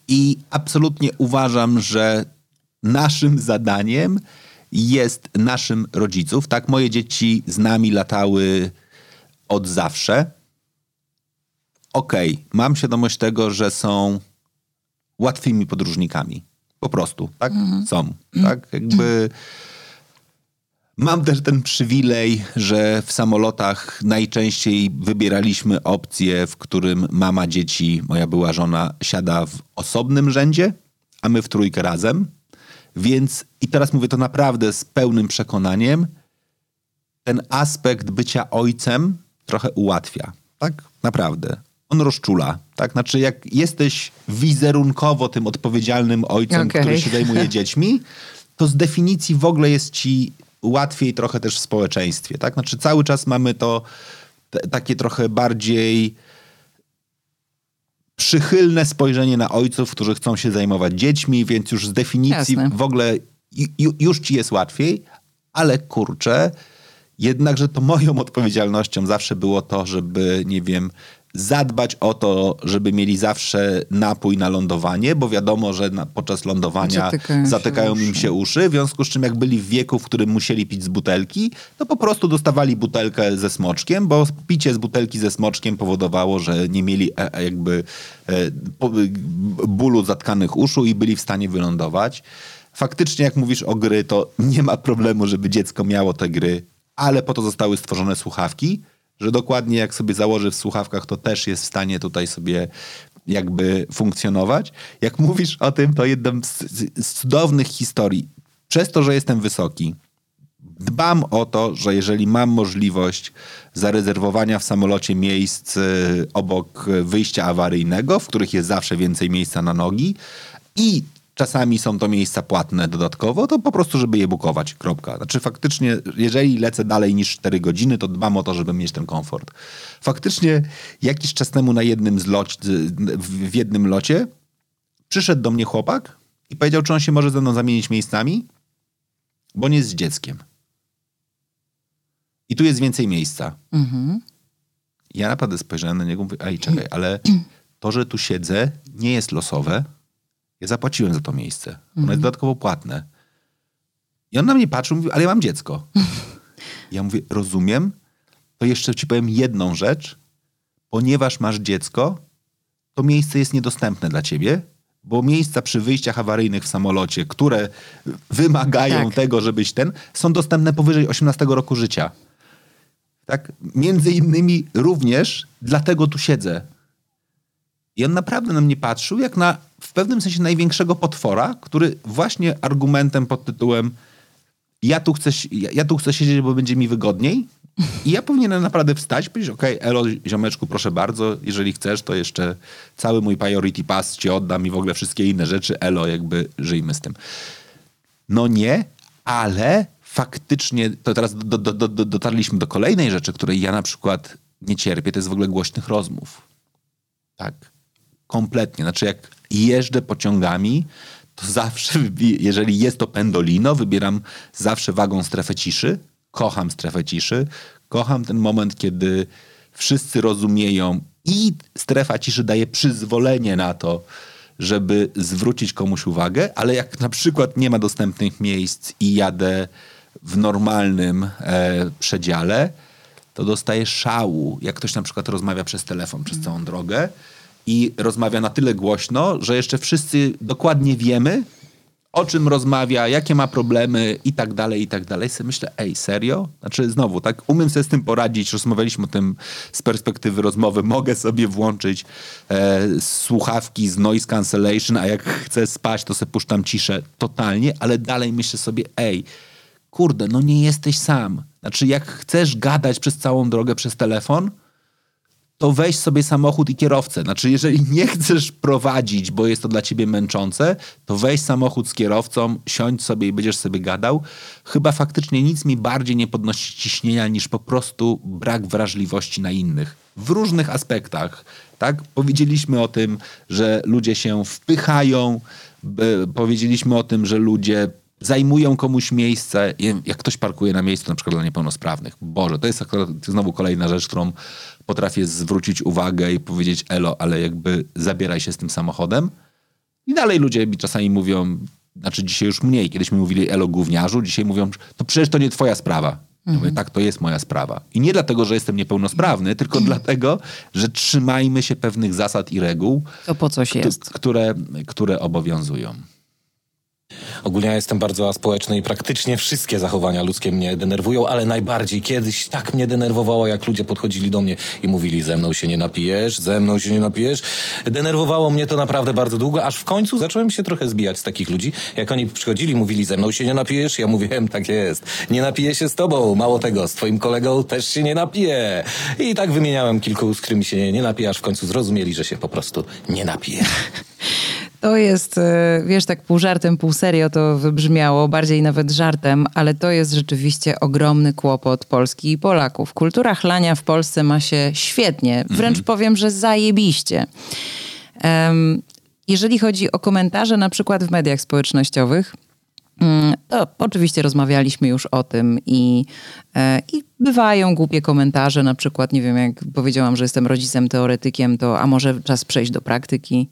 I absolutnie uważam, że naszym zadaniem jest naszym rodziców. Tak, moje dzieci z nami latały od zawsze. Okej, okay, mam świadomość tego, że są łatwymi podróżnikami. Po prostu, tak? Mhm. Są, tak? Jakby... Mam też ten przywilej, że w samolotach najczęściej wybieraliśmy opcję, w którym mama dzieci, moja była żona, siada w osobnym rzędzie, a my w trójkę razem. Więc, i teraz mówię to naprawdę z pełnym przekonaniem, ten aspekt bycia ojcem trochę ułatwia. Tak? Naprawdę on rozczula. Tak? Znaczy, jak jesteś wizerunkowo tym odpowiedzialnym ojcem, okay. który się zajmuje *laughs* dziećmi, to z definicji w ogóle jest ci łatwiej trochę też w społeczeństwie. Tak? Znaczy, cały czas mamy to takie trochę bardziej przychylne spojrzenie na ojców, którzy chcą się zajmować dziećmi, więc już z definicji Jasne. w ogóle ju, już ci jest łatwiej, ale kurczę, jednakże to moją odpowiedzialnością zawsze było to, żeby, nie wiem, zadbać o to, żeby mieli zawsze napój na lądowanie, bo wiadomo, że na, podczas lądowania zatykają, zatykają im się uszy, w związku z czym jak byli w wieku, w którym musieli pić z butelki, to po prostu dostawali butelkę ze smoczkiem, bo picie z butelki ze smoczkiem powodowało, że nie mieli e, e jakby e, bólu zatkanych uszu i byli w stanie wylądować. Faktycznie, jak mówisz o gry, to nie ma problemu, żeby dziecko miało te gry, ale po to zostały stworzone słuchawki, że dokładnie jak sobie założy w słuchawkach, to też jest w stanie tutaj sobie jakby funkcjonować. Jak mówisz o tym, to jedną z, cudownych historii. Przez to, że jestem wysoki, dbam o to, że jeżeli mam możliwość zarezerwowania w samolocie miejsc y, obok wyjścia awaryjnego, w których jest zawsze więcej miejsca na nogi i czasami są to miejsca płatne dodatkowo, to po prostu, żeby je bukować, kropka. Znaczy faktycznie, jeżeli lecę dalej niż 4 godziny, to dbam o to, żeby mieć ten komfort. Faktycznie jakiś czas temu na jednym z loć, w jednym locie przyszedł do mnie chłopak i powiedział, czy on się może ze mną zamienić miejscami, bo nie jest z dzieckiem. I tu jest więcej miejsca. Mhm. Ja naprawdę spojrzałem na niego i mówię, ej, czekaj, ale to, że tu siedzę, nie jest losowe. Ja zapłaciłem za to miejsce. Ono mhm. jest dodatkowo płatne. I on na mnie patrzył i mówi, ale ja mam dziecko. *laughs* ja mówię, rozumiem, to jeszcze ci powiem jedną rzecz. Ponieważ masz dziecko, to miejsce jest niedostępne dla ciebie, bo miejsca przy wyjściach awaryjnych w samolocie, które wymagają tak. tego, żebyś ten, są dostępne powyżej 18 roku życia. Tak? Między innymi również dlatego tu siedzę. I on naprawdę na mnie patrzył jak na w pewnym sensie największego potwora, który właśnie argumentem pod tytułem ja tu chcę, ja, tu chcę siedzieć, bo będzie mi wygodniej i ja powinienem naprawdę wstać powiedzieć, okay, elo, ziomeczku, proszę bardzo, jeżeli chcesz, to jeszcze cały mój priority pass ci oddam i w ogóle wszystkie inne rzeczy, elo, jakby żyjmy z tym. No nie, ale faktycznie, to teraz do, do, do, dotarliśmy do kolejnej rzeczy, której ja na przykład nie cierpię, to jest w ogóle głośnych rozmów. Tak. Kompletnie. Znaczy, jak jeżdżę pociągami, to zawsze, *laughs* jeżeli jest to pendolino, wybieram zawsze wagon strefę ciszy. Kocham strefę ciszy. Kocham ten moment, kiedy wszyscy rozumieją i strefa ciszy daje przyzwolenie na to, żeby zwrócić komuś uwagę, ale jak na przykład nie ma dostępnych miejsc i jadę w normalnym e, przedziale, to dostaje szału. Jak ktoś na przykład rozmawia przez telefon przez całą drogę i rozmawia na tyle głośno, że jeszcze wszyscy dokładnie wiemy, o czym rozmawia, jakie ma problemy i tak dalej, i tak dalej. Myślę, ej, serio? Znaczy znowu, tak, umiem sobie z tym poradzić, rozmawialiśmy o tym z perspektywy rozmowy, mogę sobie włączyć e, słuchawki z noise cancellation, a jak chcę spać, to sobie puszczam ciszę totalnie, ale dalej myślę sobie, ej, kurde, no nie jesteś sam. Znaczy, jak chcesz gadać przez całą drogę przez telefon, to weź sobie samochód i kierowcę. Znaczy, jeżeli nie chcesz prowadzić, bo jest to dla ciebie męczące, to weź samochód z kierowcą, siądź sobie i będziesz sobie gadał. Chyba faktycznie nic mi bardziej nie podnosi ciśnienia niż po prostu brak wrażliwości na innych. W różnych aspektach. Tak? Powiedzieliśmy o tym, że ludzie się wpychają, powiedzieliśmy o tym, że ludzie zajmują komuś miejsce, jak ktoś parkuje na miejscu na przykład dla niepełnosprawnych. Boże, to jest znowu kolejna rzecz, którą potrafię zwrócić uwagę i powiedzieć elo, ale jakby zabieraj się z tym samochodem. I dalej ludzie mi czasami mówią, znaczy dzisiaj już mniej, kiedyś mi mówili elo gówniarzu, dzisiaj mówią, to przecież to nie twoja sprawa. Ja mówię, mhm. tak, to jest moja sprawa. I nie dlatego, że jestem niepełnosprawny, tylko dlatego, że trzymajmy się pewnych zasad i reguł. To po coś jest. Które, które obowiązują. Ogólnie ja jestem bardzo aspołeczny i praktycznie wszystkie zachowania ludzkie mnie denerwują, ale najbardziej kiedyś tak mnie denerwowało, jak ludzie podchodzili do mnie i mówili ze mną się nie napijesz, ze mną się nie napijesz. Denerwowało mnie to naprawdę bardzo długo, aż w końcu zacząłem się trochę zbijać z takich ludzi. Jak oni przychodzili, mówili ze mną się nie napijesz, ja mówiłem tak jest. Nie napiję się z tobą, mało tego, z twoim kolegą też się nie napiję. I tak wymieniałem kilku, z którymi się nie napiję, aż w końcu zrozumieli, że się po prostu nie napiję. *laughs* To jest, e, wiesz, tak pół żartem, pół serio to wybrzmiało, bardziej nawet żartem, ale to jest rzeczywiście ogromny kłopot Polski i Polaków. Kultura chlania w Polsce ma się świetnie, wręcz mhm. powiem, że zajebiście. Um, jeżeli chodzi o komentarze na przykład w mediach społecznościowych, mm, to oczywiście rozmawialiśmy już o tym i, e, i bywają głupie komentarze, na przykład, nie wiem, jak powiedziałam, że jestem rodzicem teoretykiem, to a może czas przejść do praktyki?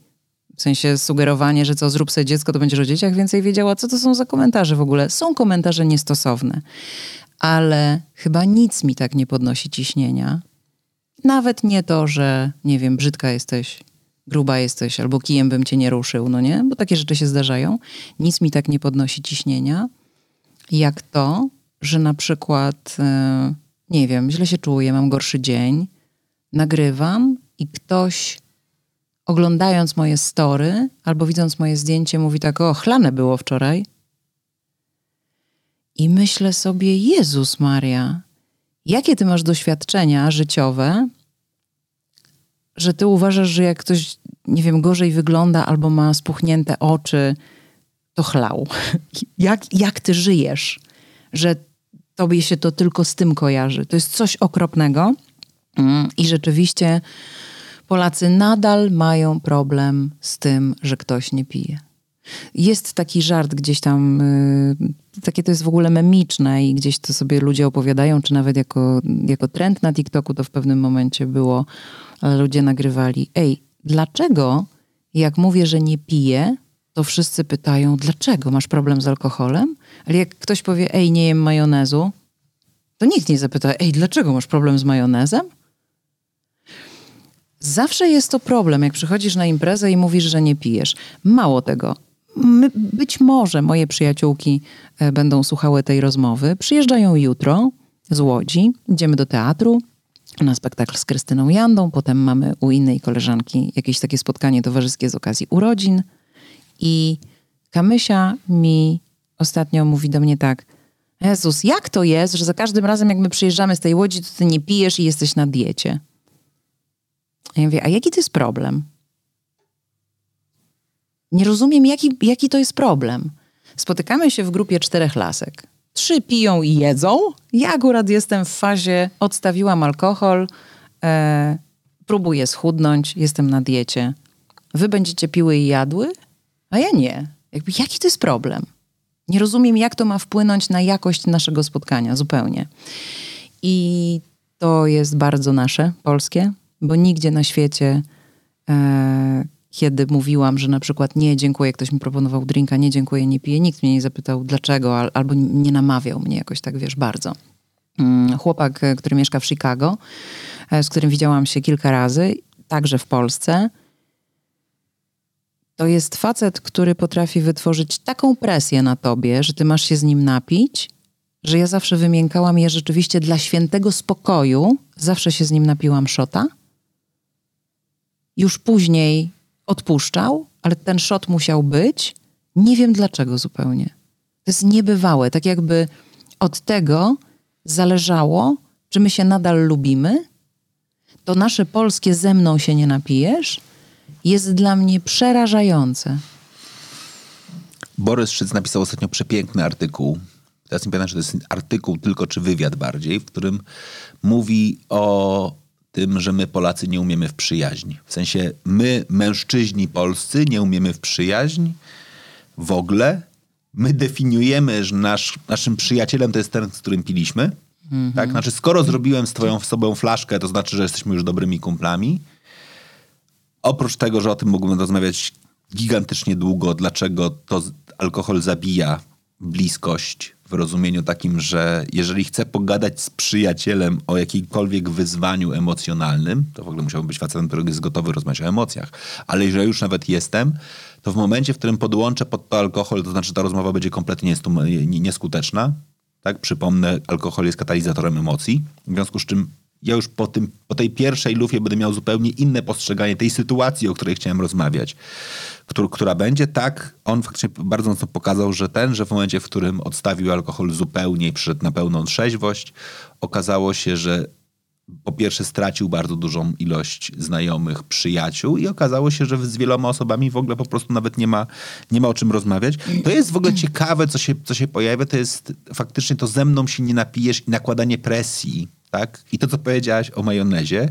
W sensie sugerowanie, że co, zrób sobie dziecko, to będziesz o dzieciach więcej wiedziała. Co to są za komentarze w ogóle? Są komentarze niestosowne, ale chyba nic mi tak nie podnosi ciśnienia. Nawet nie to, że nie wiem, brzydka jesteś, gruba jesteś, albo kijem bym cię nie ruszył, no nie? Bo takie rzeczy się zdarzają. Nic mi tak nie podnosi ciśnienia, jak to, że na przykład, e, nie wiem, źle się czuję, mam gorszy dzień, nagrywam i ktoś oglądając moje story albo widząc moje zdjęcie mówi tak, o, chlane było wczoraj. I myślę sobie, Jezus Maria, jakie ty masz doświadczenia życiowe, że ty uważasz, że jak ktoś, nie wiem, gorzej wygląda albo ma spuchnięte oczy, to chlał. *laughs* Jak, jak ty żyjesz, że tobie się to tylko z tym kojarzy? To jest coś okropnego mm, i rzeczywiście Polacy nadal mają problem z tym, że ktoś nie pije. Jest taki żart gdzieś tam, y, takie to jest w ogóle memiczne i gdzieś to sobie ludzie opowiadają, czy nawet jako, jako trend na TikToku to w pewnym momencie było, ale ludzie nagrywali, ej, dlaczego jak mówię, że nie piję, to wszyscy pytają, dlaczego masz problem z alkoholem? Ale jak ktoś powie, ej, nie jem majonezu, to nikt nie zapyta, ej, dlaczego masz problem z majonezem? Zawsze jest to problem, jak przychodzisz na imprezę i mówisz, że nie pijesz. Mało tego. My, być może moje przyjaciółki e, będą słuchały tej rozmowy. Przyjeżdżają jutro z Łodzi, idziemy do teatru na spektakl z Krystyną Jandą, potem mamy u innej koleżanki jakieś takie spotkanie towarzyskie z okazji urodzin i Kamysia mi ostatnio mówi do mnie tak Jezus, jak to jest, że za każdym razem jak my przyjeżdżamy z tej Łodzi, to ty nie pijesz i jesteś na diecie? A ja mówię, a jaki to jest problem? Nie rozumiem, jaki, jaki to jest problem. Spotykamy się w grupie czterech lasek. Trzy piją i jedzą. Ja akurat jestem w fazie, odstawiłam alkohol, e, próbuję schudnąć, jestem na diecie. Wy będziecie piły i jadły, a ja nie. Jakby, jaki to jest problem? Nie rozumiem, jak to ma wpłynąć na jakość naszego spotkania zupełnie. I to jest bardzo nasze, polskie bo nigdzie na świecie, e, kiedy mówiłam, że na przykład nie dziękuję, ktoś mi proponował drinka, nie dziękuję, nie piję, nikt mnie nie zapytał dlaczego, al, albo nie namawiał mnie jakoś tak, wiesz, bardzo. Mm, chłopak, e, który mieszka w Chicago, e, z którym widziałam się kilka razy, także w Polsce, to jest facet, który potrafi wytworzyć taką presję na tobie, że ty masz się z nim napić, że ja zawsze wymiękałam je rzeczywiście dla świętego spokoju, zawsze się z nim napiłam szota już później odpuszczał, ale ten shot musiał być. Nie wiem dlaczego zupełnie. To jest niebywałe. Tak jakby od tego zależało, czy my się nadal lubimy. To nasze polskie ze mną się nie napijesz jest dla mnie przerażające. Borys Szyc napisał ostatnio przepiękny artykuł. Teraz nie pamiętam, czy to jest artykuł tylko, czy wywiad bardziej, w którym mówi o tym, że my Polacy nie umiemy w przyjaźń. W sensie my, mężczyźni polscy, nie umiemy w przyjaźń w ogóle. My definiujemy, że nasz, naszym przyjacielem to jest ten, z którym piliśmy. Mhm. Tak? Znaczy, skoro zrobiłem z twoją sobą flaszkę, to znaczy, że jesteśmy już dobrymi kumplami. Oprócz tego, że o tym mógłbym rozmawiać gigantycznie długo, dlaczego to alkohol zabija bliskość, w rozumieniu takim, że jeżeli chcę pogadać z przyjacielem o jakimkolwiek wyzwaniu emocjonalnym, to w ogóle musiałbym być facetem, który jest gotowy rozmawiać o emocjach. Ale jeżeli już nawet jestem, to w momencie, w którym podłączę pod to alkohol, to znaczy ta rozmowa będzie kompletnie nieskuteczna. Tak, przypomnę, alkohol jest katalizatorem emocji, w związku z czym ja już po, tym, po tej pierwszej lufie będę miał zupełnie inne postrzeganie tej sytuacji, o której chciałem rozmawiać, który, która będzie. Tak, on faktycznie bardzo mocno pokazał, że ten, że w momencie, w którym odstawił alkohol zupełnie i przyszedł na pełną trzeźwość, okazało się, że po pierwsze stracił bardzo dużą ilość znajomych, przyjaciół i okazało się, że z wieloma osobami w ogóle po prostu nawet nie ma, nie ma o czym rozmawiać. To jest w ogóle ciekawe, co się, co się pojawia, to jest faktycznie to ze mną się nie napijesz i nakładanie presji tak? I to, co powiedziałaś o majonezie,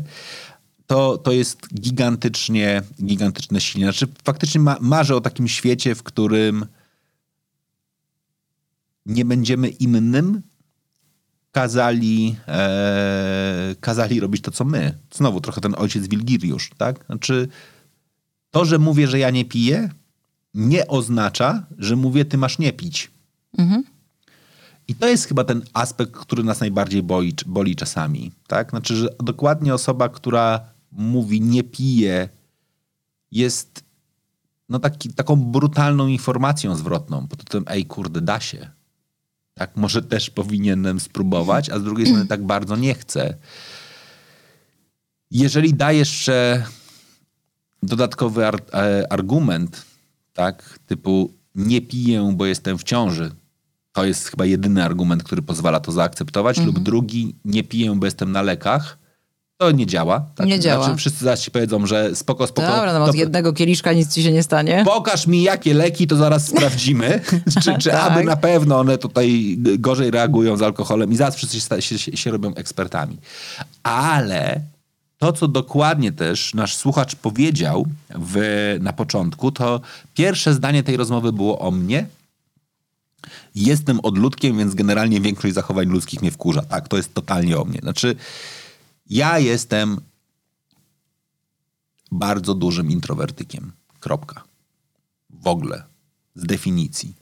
to, to jest gigantycznie, gigantyczne silne. Znaczy, faktycznie ma, marzę o takim świecie, w którym nie będziemy innym kazali, e, kazali robić to, co my. Znowu trochę ten ojciec Wilgiriusz, tak? Znaczy, to, że mówię, że ja nie piję, nie oznacza, że mówię, ty masz nie pić. Mhm. I to jest chyba ten aspekt, który nas najbardziej boli, boli czasami. Tak? Znaczy, że dokładnie osoba, która mówi nie pije, jest no taki, taką brutalną informacją zwrotną pod tytułem ej kurde, da się. tak może też powinienem spróbować, a z drugiej strony tak bardzo nie chcę. Jeżeli daję jeszcze dodatkowy ar- e, argument, tak, typu nie piję, bo jestem w ciąży, to jest chyba jedyny argument, który pozwala to zaakceptować, lub drugi nie piję, bo jestem na lekach, to nie działa. Tak? Nie działa. Znaczy, wszyscy zaraz ci powiedzą, że spoko, spoko. Dobra, no to- od jednego kieliszka nic ci się nie stanie. Pokaż mi, jakie leki, to zaraz sprawdzimy. *laughs* czy czy Tak. aby na pewno one tutaj gorzej reagują z alkoholem i zaraz wszyscy się, się, się robią ekspertami. Ale to, co dokładnie też nasz słuchacz powiedział w, na początku, to pierwsze zdanie tej rozmowy było o mnie. Jestem odludkiem, więc generalnie większość zachowań ludzkich mnie wkurza. Tak, to jest totalnie o mnie. Znaczy, ja jestem bardzo dużym introwertykiem. Kropka. W ogóle. Z definicji.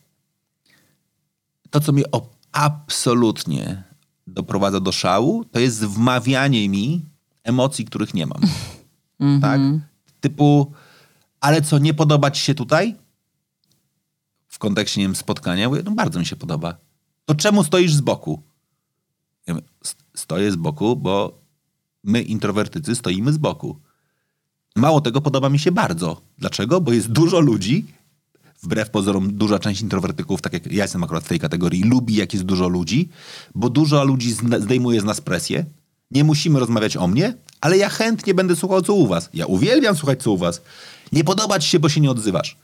To, co mnie absolutnie doprowadza do szału, to jest wmawianie mi emocji, których nie mam. *laughs* Tak? Typu, ale co, nie podoba ci się tutaj? W kontekście, nie wiem, spotkania. Mówię, no bardzo mi się podoba. To czemu stoisz z boku? Ja mówię, "St- stoję z boku, bo my introwertycy stoimy z boku. Mało tego, podoba mi się bardzo. Dlaczego? Bo jest dużo ludzi, wbrew pozorom duża część introwertyków, tak jak ja jestem akurat w tej kategorii, lubi jak jest dużo ludzi, bo dużo ludzi zdejmuje z nas presję. Nie musimy rozmawiać o mnie, ale ja chętnie będę słuchał, co u was. Ja uwielbiam słuchać, co u was. Nie podoba ci się, bo się nie odzywasz.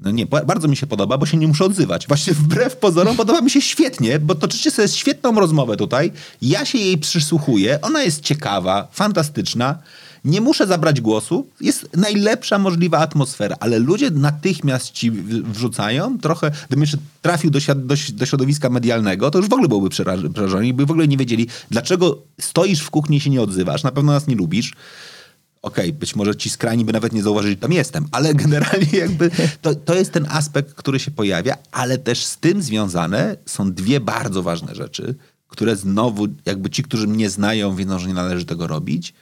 No nie, ba- bardzo mi się podoba, bo się nie muszę odzywać. Właśnie wbrew pozorom podoba mi się świetnie, bo toczycie sobie świetną rozmowę tutaj. Ja się jej przysłuchuję, ona jest ciekawa, fantastyczna. Nie muszę zabrać głosu. Jest najlepsza możliwa atmosfera, ale ludzie natychmiast ci wrzucają trochę, gdybym jeszcze trafił do, do, do środowiska medialnego, to już w ogóle przeraż- przerażeni, by w ogóle nie wiedzieli, dlaczego stoisz w kuchni i się nie odzywasz. Na pewno nas nie lubisz okej, być może ci skrajni by nawet nie zauważyli, że tam jestem, ale *laughs* generalnie jakby to, to jest ten aspekt, który się pojawia, ale też z tym związane są dwie bardzo ważne rzeczy, które znowu jakby ci, którzy mnie znają, wiedzą, że nie należy tego robić,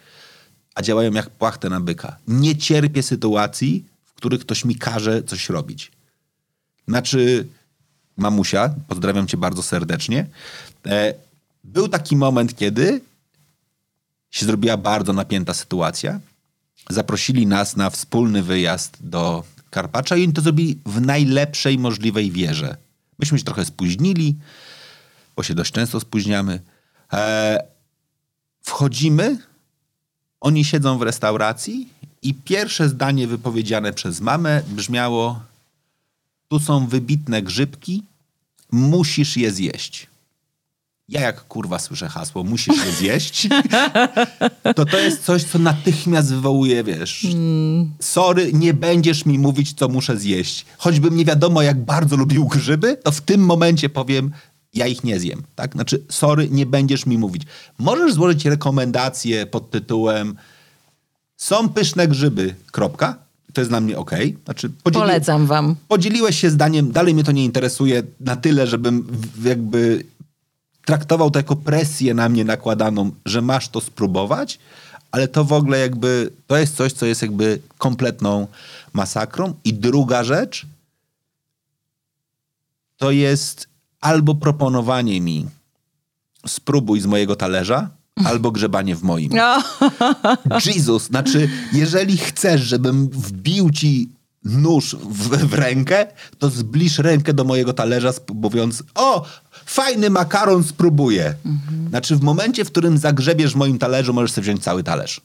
a działają jak płachtę na byka. Nie cierpię sytuacji, w których ktoś mi każe coś robić. Znaczy, mamusia, pozdrawiam cię bardzo serdecznie, e, był taki moment, kiedy się zrobiła bardzo napięta sytuacja. Zaprosili nas na wspólny wyjazd do Karpacza i oni to zrobili w najlepszej możliwej wierze. Myśmy się trochę spóźnili, bo się dość często spóźniamy. E, wchodzimy, oni siedzą w restauracji i pierwsze zdanie wypowiedziane przez mamę brzmiało tu są wybitne grzybki, musisz je zjeść ja jak kurwa słyszę hasło, musisz je zjeść, *laughs* to to jest coś, co natychmiast wywołuje, wiesz, sorry, nie będziesz mi mówić, co muszę zjeść. Choćbym nie wiadomo, jak bardzo lubił grzyby, to w tym momencie powiem, ja ich nie zjem. Tak? Znaczy, sorry, nie będziesz mi mówić. Możesz złożyć rekomendację pod tytułem są pyszne grzyby, kropka. To jest dla mnie okej. Znaczy, podzieli- Polecam wam. podzieliłeś się zdaniem, dalej mnie to nie interesuje na tyle, żebym jakby traktował to jako presję na mnie nakładaną, że masz to spróbować, ale to w ogóle jakby, to jest coś, co jest jakby kompletną masakrą. I druga rzecz, to jest albo proponowanie mi spróbuj z mojego talerza, albo grzebanie w moim. No. Jesus, znaczy, jeżeli chcesz, żebym wbił ci nóż w, w rękę, to zbliż rękę do mojego talerza, mówiąc, o, fajny makaron, spróbuję. Znaczy, w momencie, w którym zagrzebiesz w moim talerzu, możesz sobie wziąć cały talerz.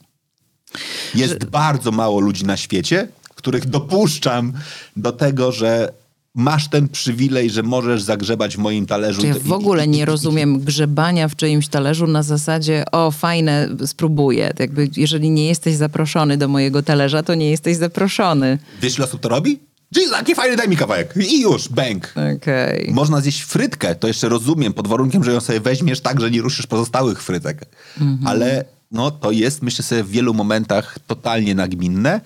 Jest bardzo mało ludzi na świecie, których dopuszczam do tego, że masz ten przywilej, że możesz zagrzebać w moim talerzu. Czy ja w ogóle nie rozumiem grzebania w czyimś talerzu na zasadzie, o fajne, spróbuję. Jakby, jeżeli nie jesteś zaproszony do mojego talerza, to nie jesteś zaproszony. Wiesz, ile osób to robi? Jesus, jaki fajny, daj mi kawałek. I już, bęk. Okej. Można zjeść frytkę, to jeszcze rozumiem, pod warunkiem, że ją sobie weźmiesz tak, że nie ruszysz pozostałych frytek. Ale no, to jest, myślę sobie, w wielu momentach totalnie nagminne.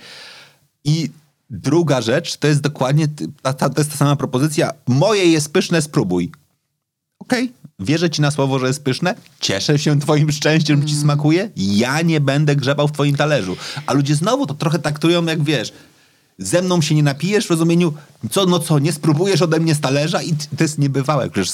I druga rzecz, to jest dokładnie, ta, ta, to jest ta sama propozycja. Moje jest pyszne, spróbuj. Okej, wierzę ci na słowo, że jest pyszne. Cieszę się twoim szczęściem, że ci smakuje. Ja nie będę grzebał w twoim talerzu. A ludzie znowu to trochę traktują jak, wiesz, ze mną się nie napijesz w rozumieniu, co, no co, nie spróbujesz ode mnie z talerza? I to jest niebywałe, przecież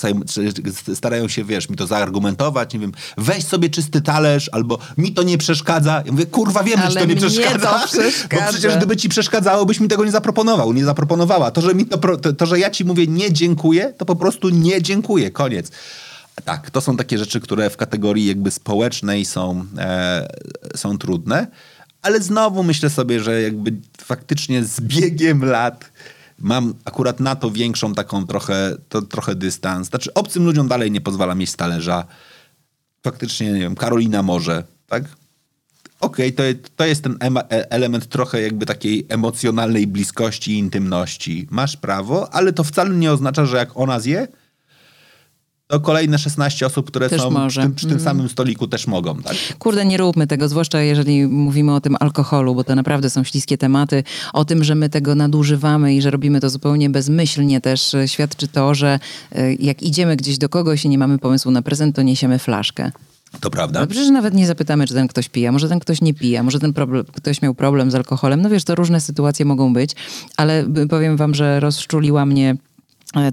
starają się, wiesz, mi to zaargumentować, nie wiem, weź sobie czysty talerz, albo mi to nie przeszkadza. Ja mówię, kurwa, wiem, że to nie przeszkadza. to przeszkadza. *laughs* Bo przecież gdyby ci przeszkadzało, byś mi tego nie zaproponował, nie zaproponowała. To, że, mi to, to, że ja ci mówię nie dziękuję, to po prostu nie dziękuję, koniec. Tak, to są takie rzeczy, które w kategorii jakby społecznej są, e, są trudne, ale znowu myślę sobie, że jakby faktycznie z biegiem lat mam akurat na to większą taką trochę, to, trochę dystans. Znaczy obcym ludziom dalej nie pozwala mieć talerza. Faktycznie, nie wiem, Karolina może, tak? Okej, to, to jest ten e- element trochę jakby takiej emocjonalnej bliskości i intymności. Masz prawo, ale to wcale nie oznacza, że jak ona zje, to kolejne 16 osób, które Też są może. przy tym, przy tym samym stoliku też mogą, tak? Kurde, nie róbmy tego, zwłaszcza jeżeli mówimy o tym alkoholu, bo to naprawdę są śliskie tematy. O tym, że my tego nadużywamy i że robimy to zupełnie bezmyślnie też e, świadczy to, że e, jak idziemy gdzieś do kogoś i nie mamy pomysłu na prezent, to niesiemy flaszkę. To prawda. No przecież nawet nie zapytamy, czy ten ktoś pije, może ten ktoś nie pije, może ten problem, ktoś miał problem z alkoholem. No wiesz, to różne sytuacje mogą być, ale powiem wam, że rozczuliła mnie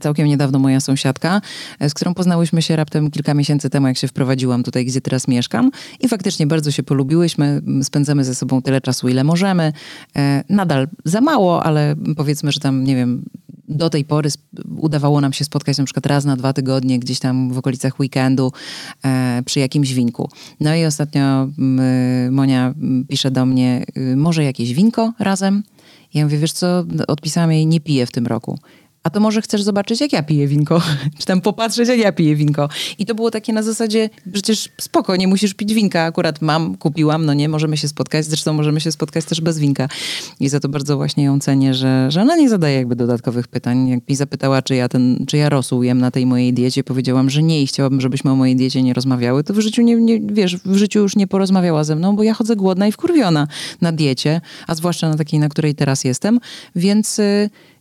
całkiem niedawno moja sąsiadka, e, z którą poznałyśmy się raptem kilka miesięcy temu, jak się wprowadziłam tutaj, gdzie teraz mieszkam i faktycznie bardzo się polubiłyśmy, spędzamy ze sobą tyle czasu, ile możemy. E, Nadal za mało, ale powiedzmy, że tam, nie wiem, do tej pory udawało nam się spotkać na przykład raz na dwa tygodnie, gdzieś tam w okolicach weekendu e, przy jakimś winku. No i ostatnio Monia pisze do mnie, y, może jakieś winko razem? Ja mówię, wiesz co, odpisałam jej, nie piję w tym roku. A to może chcesz zobaczyć, jak ja piję winko? *laughs* Czy tam popatrzeć, jak ja piję winko? I to było takie na zasadzie, przecież spoko, nie musisz pić winka. Akurat mam, kupiłam, no nie, możemy się spotkać. Zresztą możemy się spotkać też bez winka. I za to bardzo właśnie ją cenię, że, że ona nie zadaje jakby dodatkowych pytań. Jak mi zapytała, czy ja, ten, czy ja rosół jem na tej mojej diecie, powiedziałam, że nie i chciałabym, żebyśmy o mojej diecie nie rozmawiały, to w życiu nie, nie, wiesz, w życiu już nie porozmawiała ze mną, bo ja chodzę głodna i wkurwiona na diecie, a zwłaszcza na takiej, na której teraz jestem. Więc...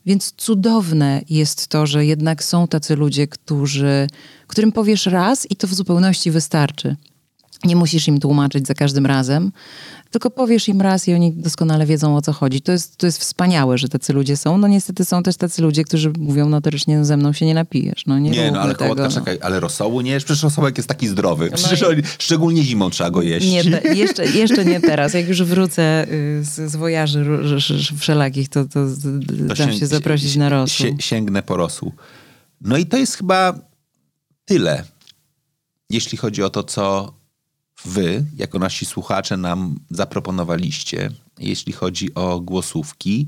więc cudowne jest to, że jednak są tacy ludzie, którzy, którym powiesz raz i to w zupełności wystarczy. Nie musisz im tłumaczyć za każdym razem, tylko powiesz im raz i oni doskonale wiedzą o co chodzi. To jest, to jest wspaniałe, że tacy ludzie są. No niestety są też tacy ludzie, którzy mówią notorycznie, no ze mną się nie napijesz. No nie, Nie, no ale tego, no. czekaj, ale rosołu nie jesz? Przecież rosołek jest taki zdrowy. Przecież oni, szczególnie zimą trzeba go jeść. Nie, te, *laughs* jeszcze, jeszcze nie teraz. Jak już wrócę y, z, z wojaży wszelakich, to, to, To dam sięg- się zaprosić na rosół. sie- Sięgnę po rosół. No i to jest chyba tyle, jeśli chodzi o to, co wy, jako nasi słuchacze, nam zaproponowaliście, jeśli chodzi o głosówki.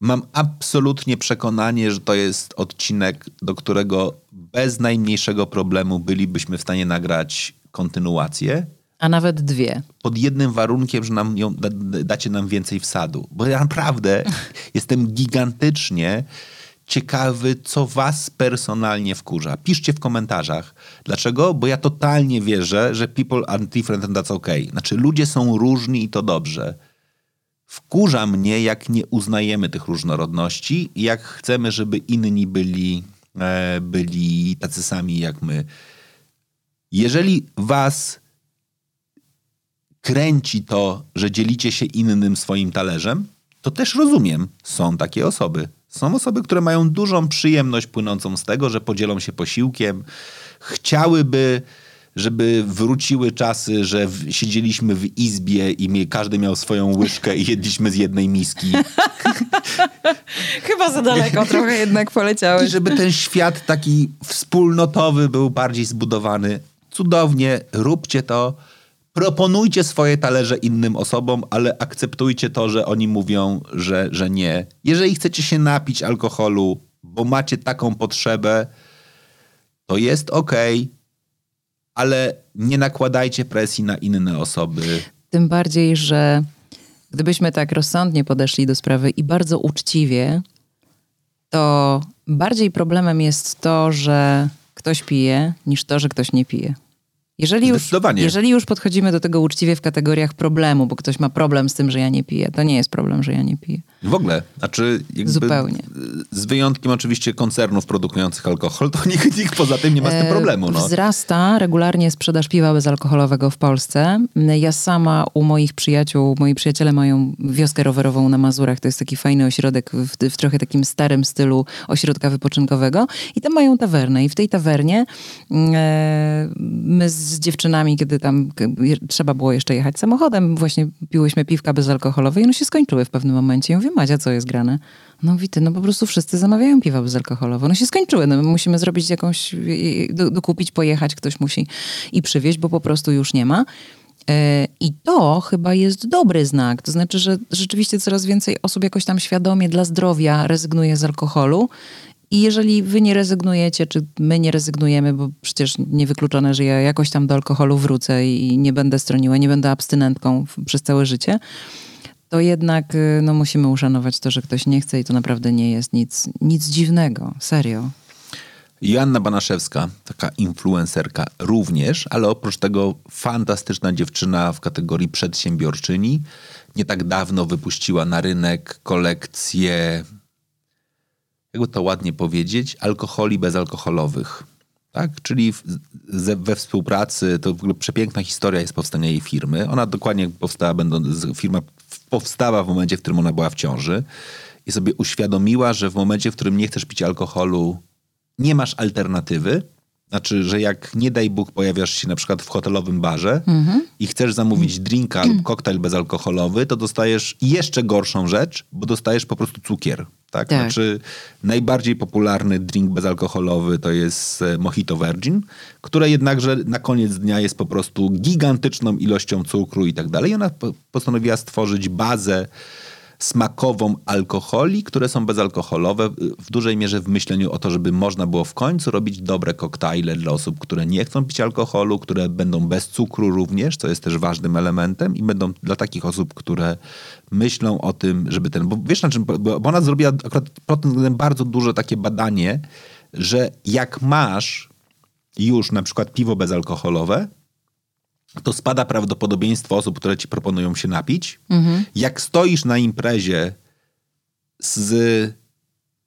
Mam absolutnie przekonanie, że to jest odcinek, do którego bez najmniejszego problemu bylibyśmy w stanie nagrać kontynuację A nawet dwie. pod jednym warunkiem, że nam ją, da, dacie nam więcej wsadu. Bo ja naprawdę *laughs* jestem gigantycznie ciekawy, co was personalnie wkurza. Piszcie w komentarzach. Dlaczego? Bo ja totalnie wierzę, że people are different and that's okay. Znaczy ludzie są różni i to dobrze. Wkurza mnie, jak nie uznajemy tych różnorodności i jak chcemy, żeby inni byli, e, byli tacy sami jak my. Jeżeli was kręci to, że dzielicie się innym swoim talerzem, to też rozumiem. Są takie osoby. Są osoby, które mają dużą przyjemność płynącą z tego, że podzielą się posiłkiem. Chciałyby, żeby wróciły czasy, że w, siedzieliśmy w izbie i mie, każdy miał swoją łyżkę i jedliśmy z jednej miski. *laughs* Chyba za daleko *laughs* trochę jednak I poleciałeś. żeby ten świat taki wspólnotowy był bardziej zbudowany. Cudownie, róbcie to. Proponujcie swoje talerze innym osobom, ale akceptujcie to, że oni mówią, że, że nie. Jeżeli chcecie się napić alkoholu, bo macie taką potrzebę, to jest ok, ale nie nakładajcie presji na inne osoby. Tym bardziej, że gdybyśmy tak rozsądnie podeszli do sprawy i bardzo uczciwie, to bardziej problemem jest to, że ktoś pije, niż to, że ktoś nie pije. Jeżeli już, jeżeli już podchodzimy do tego uczciwie w kategoriach problemu, bo ktoś ma problem z tym, że ja nie piję, to nie jest problem, że ja nie piję. W ogóle, znaczy jakby Zupełnie. z wyjątkiem oczywiście koncernów produkujących alkohol, to *laughs* nikt, nikt poza tym nie ma z tym E, problemu. No. Wzrasta regularnie sprzedaż piwa bezalkoholowego w Polsce. Ja sama u moich przyjaciół, moi przyjaciele mają wioskę rowerową na Mazurach. To jest taki fajny ośrodek w, w trochę takim starym stylu ośrodka wypoczynkowego. I tam mają tawernę. I w tej tawernie e, my z dziewczynami, kiedy tam trzeba było jeszcze jechać samochodem, właśnie piłyśmy piwka bezalkoholowe i one się skończyły w pewnym momencie. Mówię, Madzia, co jest grane? No wity, no po prostu wszyscy zamawiają piwa bezalkoholowe. No się skończyły, no my musimy zrobić jakąś, do, dokupić, pojechać, ktoś musi i przywieźć, bo po prostu już nie ma. E, I to chyba jest dobry znak. To znaczy, że rzeczywiście coraz więcej osób jakoś tam świadomie dla zdrowia rezygnuje z alkoholu. I jeżeli wy nie rezygnujecie, czy my nie rezygnujemy, bo przecież niewykluczone, że ja jakoś tam do alkoholu wrócę i nie będę stroniła, nie będę abstynentką przez całe życie, to jednak y, no, musimy uszanować to, że ktoś nie chce i to naprawdę nie jest nic, nic dziwnego. Serio. Joanna Banaszewska, taka influencerka również, ale oprócz tego fantastyczna dziewczyna w kategorii przedsiębiorczyni. Nie tak dawno wypuściła na rynek kolekcję, jakby to ładnie powiedzieć, alkoholi bezalkoholowych. Tak? Czyli w, ze, we współpracy, to w ogóle przepiękna historia jest powstania jej firmy. Ona dokładnie powstała, będąc, firma powstała w momencie, w którym ona była w ciąży i sobie uświadomiła, że w momencie, w którym nie chcesz pić alkoholu, nie masz alternatywy. Znaczy, że jak nie daj Bóg pojawiasz się na przykład w hotelowym barze i chcesz zamówić drinka lub koktajl bezalkoholowy, to dostajesz jeszcze gorszą rzecz, bo dostajesz po prostu cukier. Tak? Tak. Znaczy, najbardziej popularny drink bezalkoholowy to jest e, Mojito Virgin, które jednakże na koniec dnia jest po prostu gigantyczną ilością cukru i tak dalej. I ona po- postanowiła stworzyć bazę smakową alkoholi, które są bezalkoholowe, w dużej mierze w myśleniu o to, żeby można było w końcu robić dobre koktajle dla osób, które nie chcą pić alkoholu, które będą bez cukru również, co jest też ważnym elementem i będą dla takich osób, które myślą o tym, żeby ten... Bo wiesz na czym... Bo bo ona zrobiła akurat pod tym względem bardzo duże takie badanie, że jak masz już na przykład piwo bezalkoholowe, to spada prawdopodobieństwo osób, które ci proponują się napić. Jak stoisz na imprezie z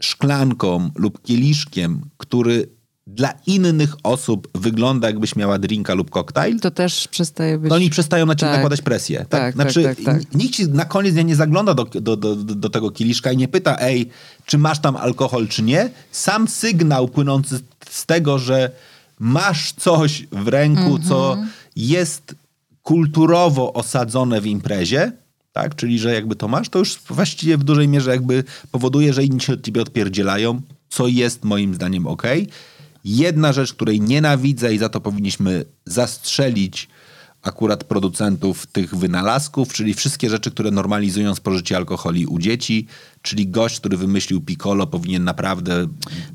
szklanką lub kieliszkiem, który dla innych osób wygląda jakbyś miała drinka lub koktajl, To też przestaje być... to oni przestają na ciebie Tak. nakładać presję. Tak? Tak, znaczy, tak, tak, tak. nikt ci na koniec dnia nie zagląda do, do, do, do tego kieliszka i nie pyta, ej, czy masz tam alkohol, czy nie. Sam sygnał płynący z tego, że masz coś w ręku, co Mhm. Jest kulturowo osadzone w imprezie, tak? Czyli, że jakby to masz, to już właściwie w dużej mierze jakby powoduje, że inni się od ciebie odpierdzielają, co jest moim zdaniem okej. Jedna rzecz, której nienawidzę i za to powinniśmy zastrzelić akurat producentów tych wynalazków, czyli wszystkie rzeczy, które normalizują spożycie alkoholi u dzieci, czyli gość, który wymyślił Piccolo powinien naprawdę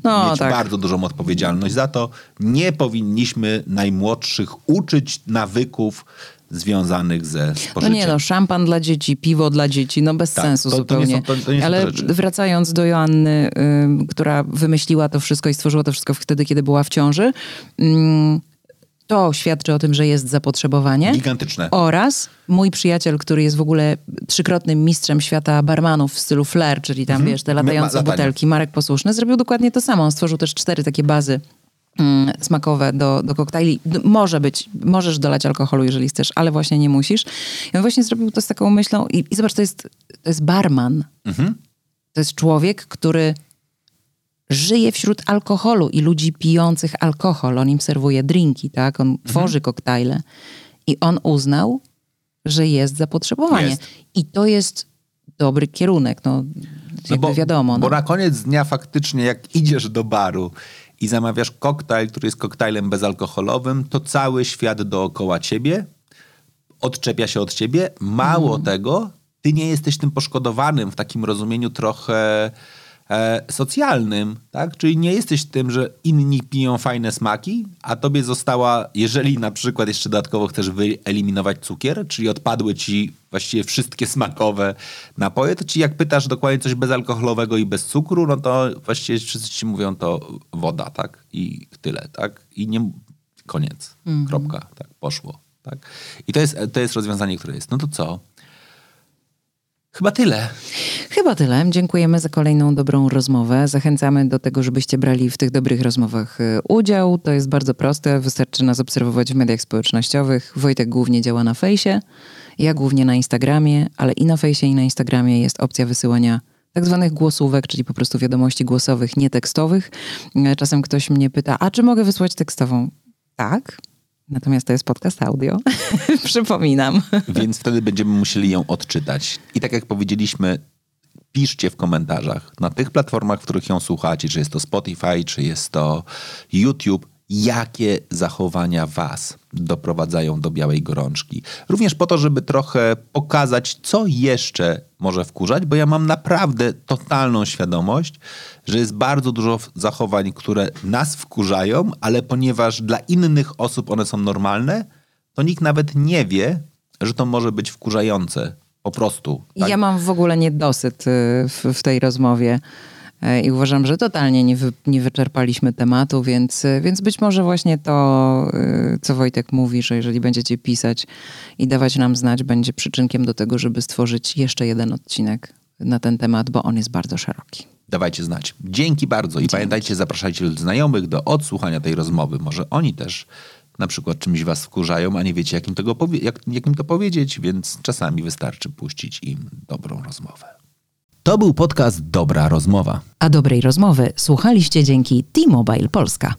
No, mieć tak. bardzo dużą odpowiedzialność za to. Nie powinniśmy najmłodszych uczyć nawyków związanych ze No spożyciem. nie no, szampan dla dzieci, piwo dla dzieci, no bez Tak, sensu to- to nie zupełnie. to- to są te Ale wracając do Joanny, ym, która wymyśliła to wszystko i stworzyła to wszystko wtedy, kiedy była w ciąży, ym, to świadczy o tym, że jest zapotrzebowanie. Gigantyczne. Oraz mój przyjaciel, który jest w ogóle trzykrotnym mistrzem świata barmanów w stylu flair, czyli tam wiesz, te latające Mhm. latanie. butelki, Marek Posłuszny, zrobił dokładnie to samo. On stworzył też cztery takie bazy mm, smakowe do, do koktajli. D- może być, możesz dolać alkoholu, jeżeli chcesz, ale właśnie nie musisz. I on właśnie zrobił to z taką myślą i, i zobacz, to jest, to jest barman. To jest człowiek, który żyje wśród alkoholu i ludzi pijących alkohol. On im serwuje drinki, tak? On tworzy koktajle. I on uznał, że jest zapotrzebowanie. Jest. I to jest dobry kierunek, no, jakby wiadomo. Bo no. na koniec dnia faktycznie jak idziesz do baru i zamawiasz koktajl, który jest koktajlem bezalkoholowym, to cały świat dookoła ciebie odczepia się od ciebie. Mało Mhm. tego, ty nie jesteś tym poszkodowanym w takim rozumieniu trochę e, socjalnym, tak? Czyli nie jesteś tym, że inni piją fajne smaki, a tobie została, jeżeli na przykład jeszcze dodatkowo chcesz wyeliminować cukier, czyli odpadły ci właściwie wszystkie smakowe napoje, to ci jak pytasz dokładnie coś bezalkoholowego i bez cukru, no to właściwie wszyscy ci mówią to woda, tak? I tyle, tak? I nie... Koniec. Kropka. Tak, poszło. Tak? I to jest, to jest rozwiązanie, które jest. No to co? Chyba tyle. Chyba tyle. Dziękujemy za kolejną dobrą rozmowę. Zachęcamy do tego, żebyście brali w tych dobrych rozmowach y, udział. To jest bardzo proste. Wystarczy nas obserwować w mediach społecznościowych. Wojtek głównie działa na fejsie, ja głównie na Instagramie, ale i na fejsie, i na Instagramie jest opcja wysyłania tak zwanych głosówek, czyli po prostu wiadomości głosowych, nie tekstowych. Y, Czasem ktoś mnie pyta, a czy mogę wysłać tekstową? Tak. Natomiast to jest podcast audio. *laughs* Przypominam. Więc wtedy będziemy musieli ją odczytać. I tak jak powiedzieliśmy, piszcie w komentarzach na tych platformach, w których ją słuchacie, czy jest to Spotify, czy jest to YouTube, jakie zachowania was doprowadzają do białej gorączki. Również po to, żeby trochę pokazać, co jeszcze może wkurzać, bo ja mam naprawdę totalną świadomość, że jest bardzo dużo zachowań, które nas wkurzają, ale ponieważ dla innych osób one są normalne, to nikt nawet nie wie, że to może być wkurzające. Po prostu. tak? Ja mam w ogóle niedosyt y, w, w tej rozmowie i uważam, że totalnie nie, wy, nie wyczerpaliśmy tematu, więc, y, więc być może właśnie to, y, co Wojtek mówi, że jeżeli będziecie pisać i dawać nam znać, będzie przyczynkiem do tego, żeby stworzyć jeszcze jeden odcinek na ten temat, bo on jest bardzo szeroki. Dawajcie znać. Dzięki bardzo i pamiętajcie, zapraszajcie znajomych do odsłuchania tej rozmowy. Może oni też na przykład czymś was wkurzają, a nie wiecie, jak im, tego jak, jak im to powiedzieć, więc czasami wystarczy puścić im dobrą rozmowę. To był podcast Dobra Rozmowa. A dobrej rozmowy słuchaliście dzięki T-Mobile Polska.